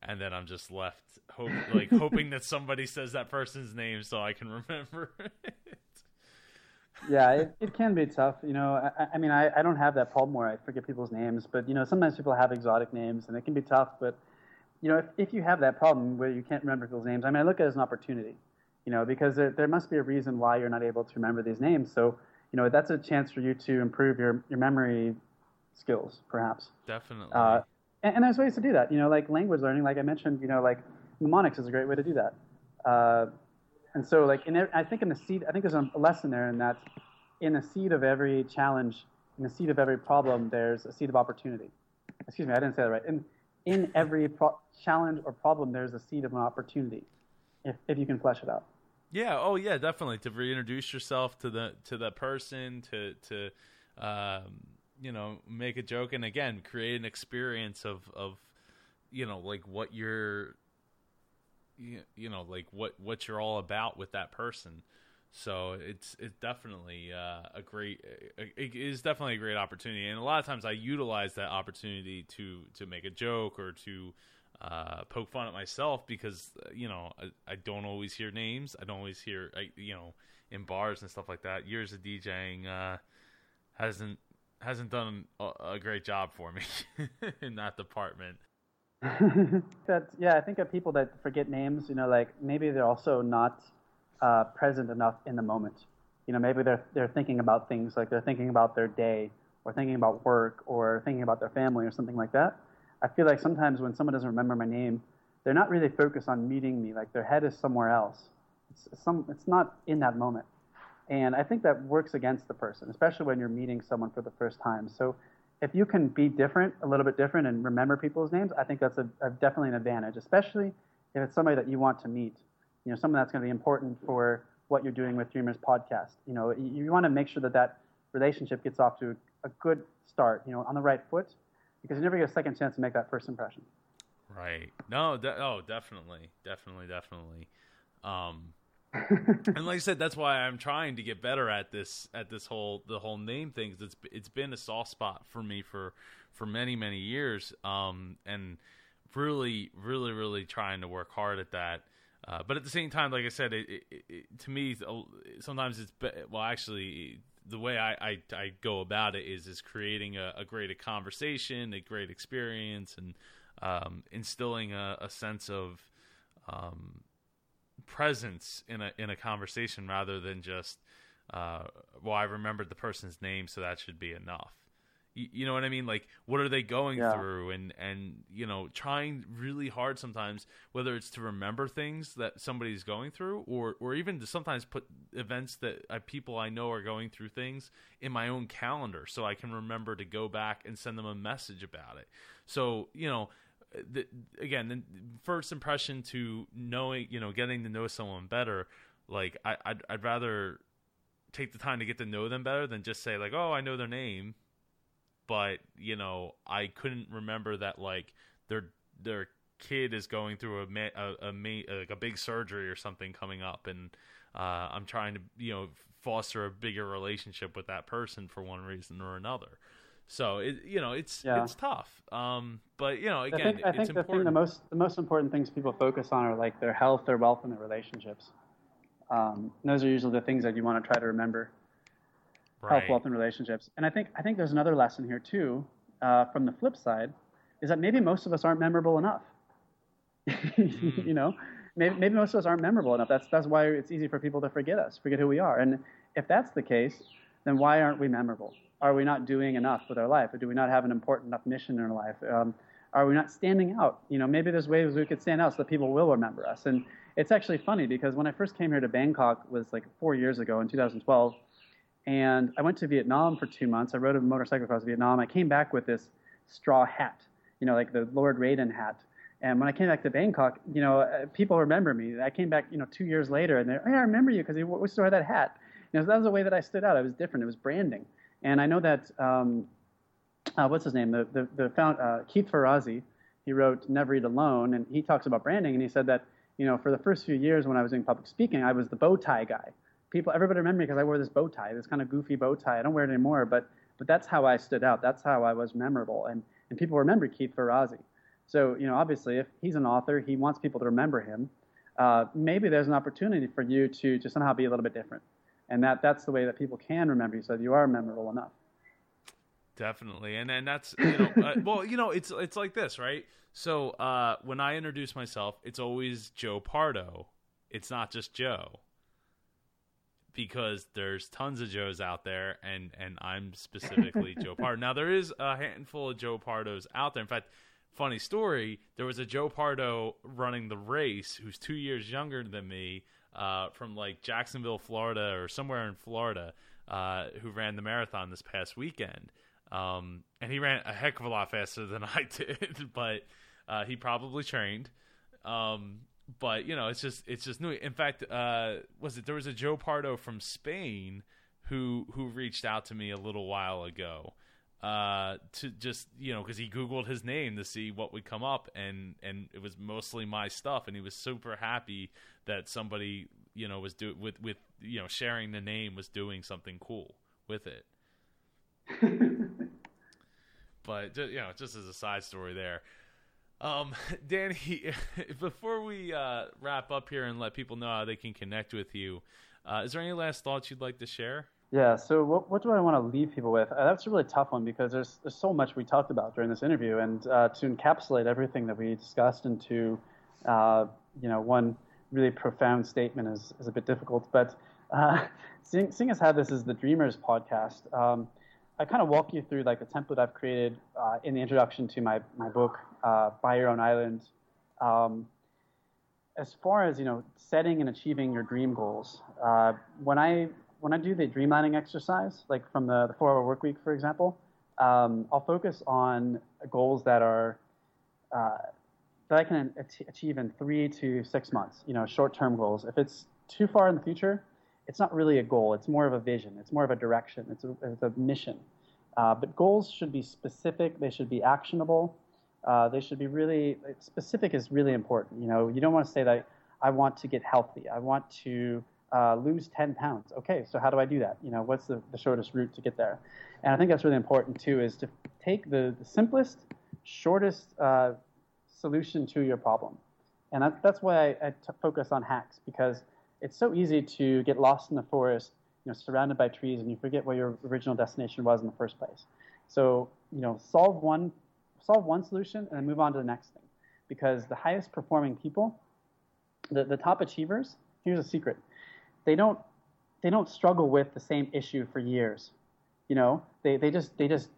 And then I'm just left hope like hoping that somebody says that person's name so I can remember. Yeah, it, it can be tough. You know, I, I mean, I, I don't have that problem where I forget people's names, but you know, sometimes people have exotic names, and it can be tough. But you know, if, if you have that problem where you can't remember people's names, I mean, I look at it as an opportunity. You know, because there, there must be a reason why you're not able to remember these names. So, you know, that's a chance for you to improve your your memory skills, perhaps. Definitely. Uh, and, and there's ways to do that. You know, like language learning, like I mentioned, you know, like mnemonics is a great way to do that. Uh, and so, like, in, I think in the seed, I think there's a lesson there in that in the seed of every challenge, in the seed of every problem, there's a seed of opportunity. Excuse me, I didn't say that right. In, in every pro- challenge or problem, there's a seed of an opportunity, if, if you can flesh it out. Yeah. Oh, yeah. Definitely to reintroduce yourself to the to the person to to um, you know make a joke and again create an experience of of you know like what you're you, you know like what what you're all about with that person. So it's it's definitely uh, a great it is definitely a great opportunity, and a lot of times I utilize that opportunity to to make a joke or to uh, poke fun at myself because uh, you know I, I don't always hear names. I don't always hear I, you know in bars and stuff like that. Years of DJing uh, hasn't hasn't done a, a great job for me in that department. that yeah, I think of people that forget names. You know, like maybe they're also not uh, present enough in the moment. You know, maybe they're they're thinking about things like they're thinking about their day, or thinking about work, or thinking about their family, or something like that. I feel like sometimes when someone doesn't remember my name, they're not really focused on meeting me. Like their head is somewhere else. It's some. It's not in that moment. And I think that works against the person, especially when you're meeting someone for the first time. So if you can be different, a little bit different, and remember people's names, I think that's a, a definitely an advantage, especially if it's somebody that you want to meet. You know, someone that's going to be important for what you're doing with Dreamers Podcast. You know, you, you want to make sure that that relationship gets off to a good start. You know, on the right foot, because you never get a second chance to make that first impression. Right. No. De- oh, definitely, definitely, definitely. Um, and like I said, that's why I'm trying to get better at this at this whole the whole name thing. It's it's been a soft spot for me for for many many years, um, and really really really trying to work hard at that. Uh, but at the same time, like I said, it, it, it, to me sometimes it's well actually the way I, I, I go about it is is creating a, a great conversation, a great experience, and um, instilling a, a sense of um, presence in a in a conversation rather than just uh, well I remembered the person's name so that should be enough You, you know what I mean? Like, what are they going Yeah. through? And and you know, trying really hard sometimes, whether it's to remember things that somebody's going through, or or even to sometimes put events that uh, people I know are going through things in my own calendar, so I can remember to go back and send them a message about it. So you know. The, again, the first impression to knowing, you know, getting to know someone better, like I, I'd, I'd rather take the time to get to know them better than just say like, oh, I know their name, but you know, I couldn't remember that like their their kid is going through a ma- a, a, ma- like a big surgery or something coming up, and uh, I'm trying to you know foster a bigger relationship with that person for one reason or another. So it you know it's Yeah. it's tough, um, but you know I again think I it's think the important. thing the most the most important things people focus on are like their health, their wealth, and their relationships. Um, those are usually the things that you want to try to remember. health, wealth, and relationships. And I think I think there's another lesson here too, uh, from the flip side, is that maybe most of us aren't memorable enough. you know, maybe, maybe most of us aren't memorable enough. That's that's why it's easy for people to forget us, forget who we are. And if that's the case, then why aren't we memorable? Are we not doing enough with our life, or do we not have an important enough mission in our life? Um, are we not standing out? You know, maybe there's ways we could stand out so that people will remember us. And it's actually funny because when I first came here to Bangkok was like four years ago in 2012 and I went to Vietnam for two months. I rode a motorcycle across Vietnam. I came back with this straw hat, you know, like the Lord Raiden hat. And when I came back to Bangkok, you know, uh, people remember me. I came back, you know, two years later, and they're, hey, I remember you because we still had that hat. You know, so that was the way that I stood out. I was different. It was branding. And I know that, um, uh, what's his name? The the, the found, uh, Keith Ferrazzi. He wrote Never Eat Alone, and he talks about branding. And he said that, you know, for the first few years when I was doing public speaking, I was the bow tie guy people everybody remember me because I wore this bow tie, this kind of goofy bow tie. I don't wear it anymore, but but that's how I stood out. That's how I was memorable, and and people remember Keith Ferrazzi. So you know, obviously, if he's an author, he wants people to remember him. Uh, maybe there's an opportunity for you to to somehow be a little bit different, and that that's the way that people can remember you, so you are memorable enough. Definitely, and and that's you know, uh, well, you know, it's it's like this, right? So uh, when I introduce myself, it's always Joe Pardo. It's not just Joe, because there's tons of Joes out there, and and I'm specifically Joe Pardo. Now there is a handful of Joe Pardos out there. In fact, funny story, there was a Joe Pardo running the race who's two years younger than me, uh, from like Jacksonville, Florida, or somewhere in Florida, uh, who ran the marathon this past weekend. Um, and he ran a heck of a lot faster than I did, but uh, he probably trained. Um, but you know, it's just it's just new. In fact, uh, was it there was a Joe Pardo from Spain who who reached out to me a little while ago uh, to just you know because he googled his name to see what would come up and and it was mostly my stuff and he was super happy that somebody you know was do with with you know sharing the name was doing something cool with it. But you know just as a side story there. Um danny before we uh wrap up here and let people know how they can connect with you uh is there any last thoughts you'd like to share Yeah. So what, what do I want to leave people with? Uh, that's a really tough one because there's there's so much we talked about during this interview, and uh, to encapsulate everything that we discussed into, uh, you know, one really profound statement is, is a bit difficult. But uh, seeing, seeing as how this is the Dreamers podcast, um, I kind of walk you through like the template I've created uh, in the introduction to my my book, uh, Buy Your Own Island. Um, as far as you know, setting and achieving your dream goals. When I when I do the dreamlining exercise, like from the, the four hour work week, for example, um, I'll focus on goals that are uh, that I can achieve in three to six months. You know, short term goals. If it's too far in the future, it's not really a goal. It's more of a vision. It's more of a direction. It's a, it's a mission. Uh, but goals should be specific. They should be actionable. Uh, they should be really specific. Is really important. You know, you don't want to say that I want to get healthy. I want to uh, lose 10 pounds. Okay, so how do I do that? You know, what's the, the shortest route to get there? And I think that's really important too, is to take the, the simplest, shortest uh, solution to your problem. And that, that's why I, I t- focus on hacks because it's so easy to get lost in the forest, you know, surrounded by trees, and you forget where your original destination was in the first place. So, you know, solve one, solve one solution and then move on to the next thing. Because the highest performing people, the, the top achievers, here's a secret they don't they don't struggle with the same issue for years. You know, they, they just they just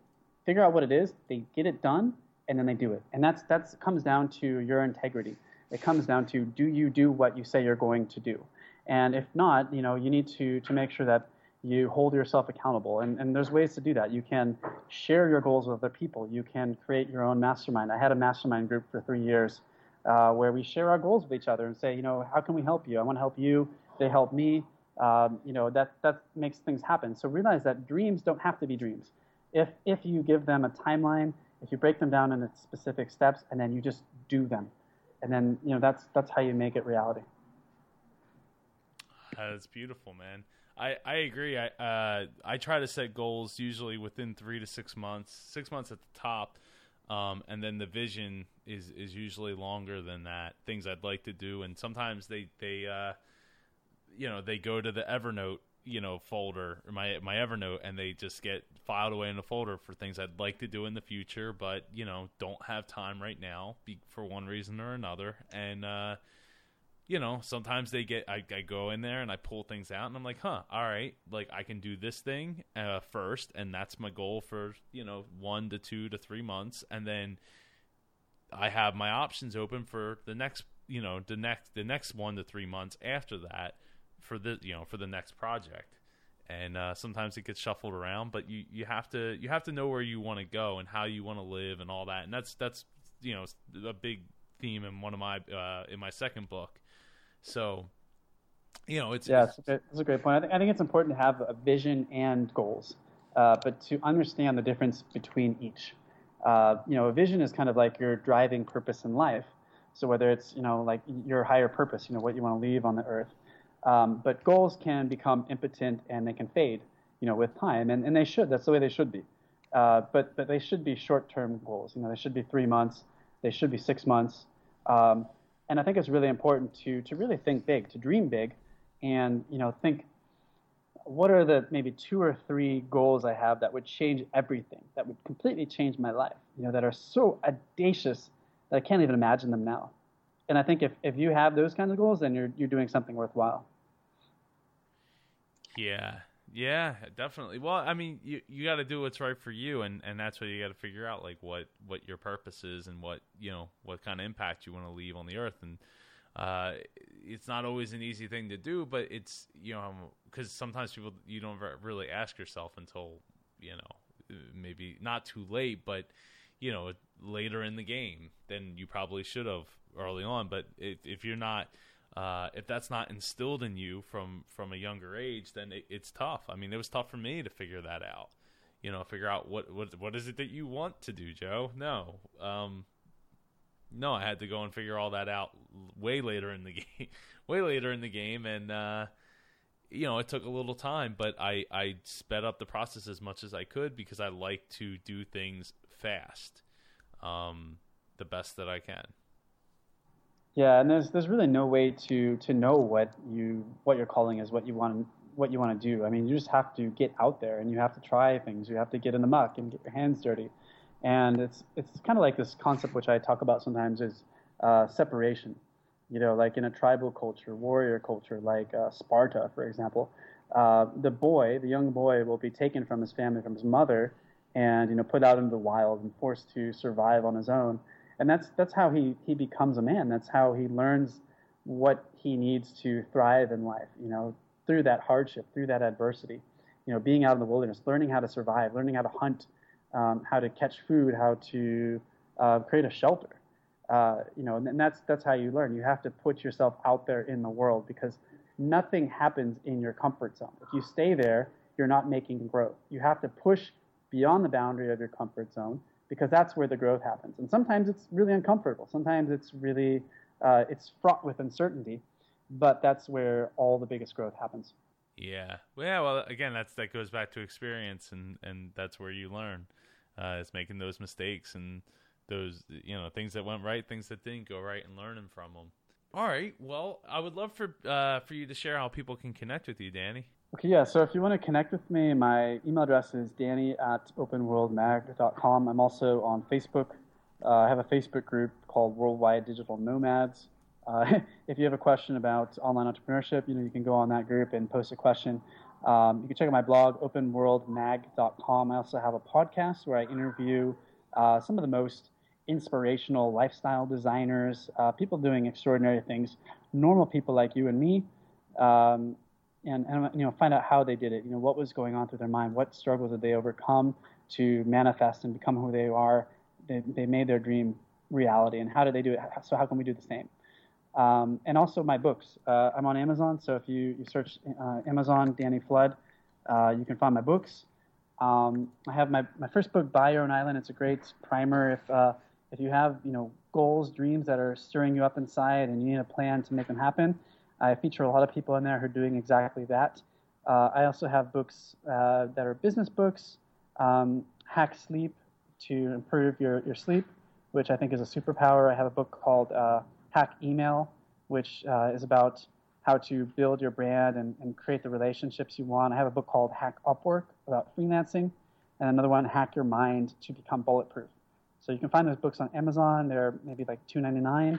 figure out what it is, they get it done, and then they do it. And that's that's comes down to your integrity. It comes down to do you do what you say you're going to do, and if not, you know, you need to to make sure that you hold yourself accountable. And, and there's ways to do that. You can share your goals with other people. You can create your own mastermind. I had a mastermind group for three years uh, where we share our goals with each other and say, you know, how can we help you? I want to help you. They help me. Um, you know, that, that makes things happen. So realize that dreams don't have to be dreams. If, if you give them a timeline, if you break them down into specific steps, and then you just do them, and then, you know, that's, that's how you make it reality. That's beautiful, man. I, I agree. I uh, I try to set goals usually within three to six months, six months at the top, um, and then the vision is is usually longer than that. Things I'd like to do, and sometimes they they uh, you know they go to the Evernote you know folder my my Evernote, and they just get filed away in a folder for things I'd like to do in the future, but you know don't have time right now for one reason or another, and uh, you know, sometimes they get, I, I, go in there and I pull things out and I'm like, huh, all right, like I can do this thing uh, first. And that's my goal for, you know, one to two to three months. And then I have my options open for the next, you know, the next, the next one to three months after that for the, you know, for the next project. And uh, sometimes it gets shuffled around, but you, you have to, you have to know where you want to go and how you want to live and all that. And that's, that's, you know, a big theme in one of my, uh, in my second book so, you know, it's yeah, it's a, great, point. I think, I think it's important to have a vision and goals, uh, but to understand the difference between each. Uh, you know, a vision is kind of like your driving purpose in life. So whether it's you know like your higher purpose, you know what you want to leave on the earth, um, but goals can become impotent and they can fade, you know, with time, and, and they should. That's the way they should be. Uh, but but they should be short-term goals. You know, they should be three months. They should be six months. Um, and I think it's really important to to really think big, to dream big, and you know think what are the maybe two or three goals I have that would change everything, that would completely change my life, you know, that are so audacious that I can't even imagine them now. And I think if, if you have those kinds of goals, then you're you're doing something worthwhile. Yeah, yeah, definitely. Well, I mean, you you got to do what's right for you, and and that's what you got to figure out, like what what your purpose is and what you know what kind of impact you want to leave on the earth. And uh, it's not always an easy thing to do, but it's you know because sometimes people you don't really ask yourself until you know maybe not too late, but you know later in the game than you probably should have early on. But if if you're not uh, if that's not instilled in you from from a younger age, then it, it's tough. I mean, it was tough for me to figure that out. You know, figure out what what what is it that you want to do, Joe? No, um, no, I had to go and figure all that out way later in the game, way later in the game, and uh, you know, it took a little time, but I I sped up the process as much as I could because I like to do things fast, um, the best that I can. Yeah, and there's there's really no way to to know what you what your calling is, what you want what you want to do. I mean, you just have to get out there and you have to try things. You have to get in the muck and get your hands dirty. And it's it's kind of like this concept which I talk about sometimes is uh, separation. You know, like in a tribal culture, warrior culture, like uh, Sparta, for example, uh, the boy, the young boy, will be taken from his family, from his mother, and you know put out into the wild and forced to survive on his own and that's that's how he he becomes a man. That's how he learns what he needs to thrive in life. You know, through that hardship, through that adversity. You know, being out in the wilderness, learning how to survive, learning how to hunt, um, how to catch food, how to uh, create a shelter. Uh, you know, and, and that's that's how you learn. You have to put yourself out there in the world because nothing happens in your comfort zone. If you stay there, you're not making growth. You have to push beyond the boundary of your comfort zone because that's where the growth happens. And sometimes it's really uncomfortable. Sometimes it's really uh, it's fraught with uncertainty, but that's where all the biggest growth happens. Yeah. Well, yeah. Well, again, that's that goes back to experience, and and that's where you learn. Uh, is making those mistakes and those you know things that went right, things that didn't go right, and learning from them. All right. Well, I would love for uh, for you to share how people can connect with you, Danny. Okay, yeah. So if you want to connect with me, my email address is danny at openworldmag.com. I'm also on Facebook. Uh, I have a Facebook group called Worldwide Digital Nomads. uh, if you have a question about online entrepreneurship, you know, you can go on that group and post a question. Um, you can check out my blog, openworldmag.com. I also have a podcast where I interview uh, some of the most inspirational lifestyle designers, uh, people doing extraordinary things, normal people like you and me, um, and, and you know find out how they did it. You know what was going on through their mind, what struggles did they overcome to manifest and become who they are. They, they made their dream reality, and how did they do it? So how can we do the same? Um, and also my books. Uh, I'm on Amazon, so if you, you search uh, Amazon Danny Flood, uh, you can find my books. Um, I have my, my first book, Buy Your Own Island. It's a great primer if uh, if you have you know goals, dreams that are stirring you up inside, and you need a plan to make them happen. I feature a lot of people in there who are doing exactly that. Uh, I also have books uh, that are business books, um, Hack Sleep to improve your, your sleep, which I think is a superpower. I have a book called Hack Email, which uh, is about how to build your brand and, and, create the relationships you want. I have a book called Hack Upwork about freelancing, and another one, Hack Your Mind to Become Bulletproof. So you can find those books on Amazon. They're maybe like $2.99.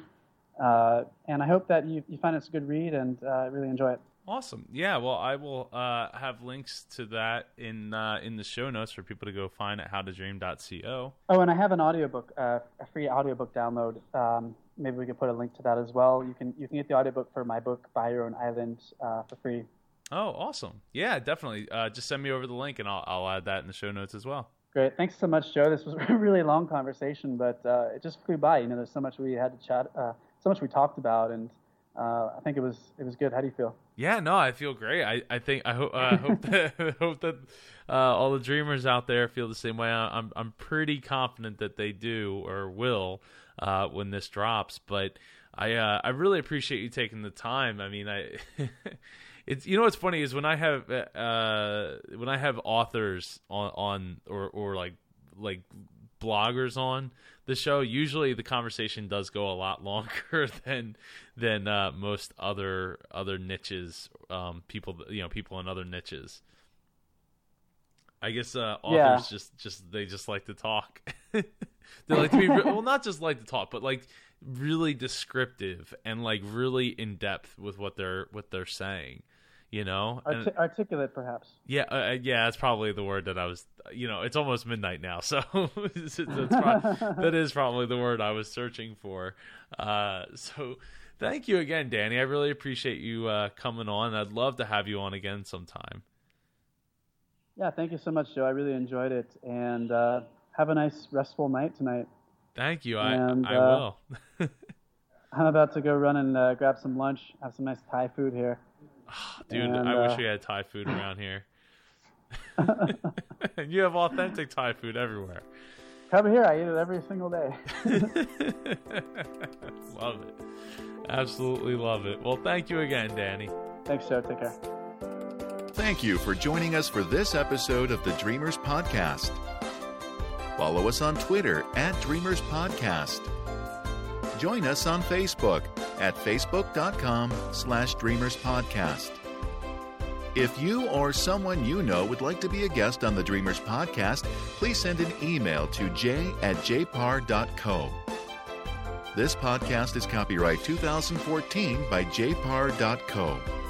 Uh, and I hope that you, you find it's a good read and uh, really enjoy it. Awesome. Yeah. Well, I will uh, have links to that in uh, in the show notes for people to go find at howtodream.co. Oh, and I have an audiobook, uh, a free audiobook download. Um, maybe we could put a link to that as well. You can you can get the audiobook for my book, Buy Your Own Island, uh, for free. Oh, awesome. Yeah, definitely. Uh, just send me over the link and I'll, I'll add that in the show notes as well. Great. Thanks so much, Joe. This was a really long conversation, but uh, it just flew by. You know, there's so much we had to chat, so much we talked about, and uh, I think it was it was good. How do you feel? Yeah, no, I feel great. I, I think I hope uh, hope that hope that uh, all the dreamers out there feel the same way. I'm I'm pretty confident that they do or will uh, when this drops. But I uh, I really appreciate you taking the time. I mean, I it's you know what's funny is when I have uh, when I have authors on on or or like like bloggers on the show, usually the conversation does go a lot longer than than uh, most other other niches. Um, people, you know, people in other niches. I guess uh, authors yeah. just just they just like to talk. they like to be well, not just like to talk, but like really descriptive and like really in depth with what they're what they're saying you know? Artic- articulate perhaps. Yeah uh, uh, yeah that's probably the word that i was you know it's almost midnight now so that's probably, that is probably the word i was searching for. Uh, so thank you again danny. I really appreciate you uh, coming on. I'd love to have you on again sometime. Yeah thank you so much joe. I really enjoyed it. And uh, have a nice restful night tonight. Thank you. I, and, I will. I'm about to go run and grab some lunch have some nice thai food here Dude, and, I uh, wish we had Thai food around here. you have authentic Thai food everywhere. Come here, I eat it every single day. love it. Absolutely love it. Well, thank you again, Danny. Thanks, Joe. Take care. Thank you for joining us for this episode of the Dreamers Podcast. Follow us on Twitter at Dreamers Podcast. Join us on Facebook at facebook.com slash dreamerspodcast. If you or someone you know would like to be a guest on the Dreamers Podcast, please send an email to j at jpar.co. This podcast is copyright 2014 by jpar.co.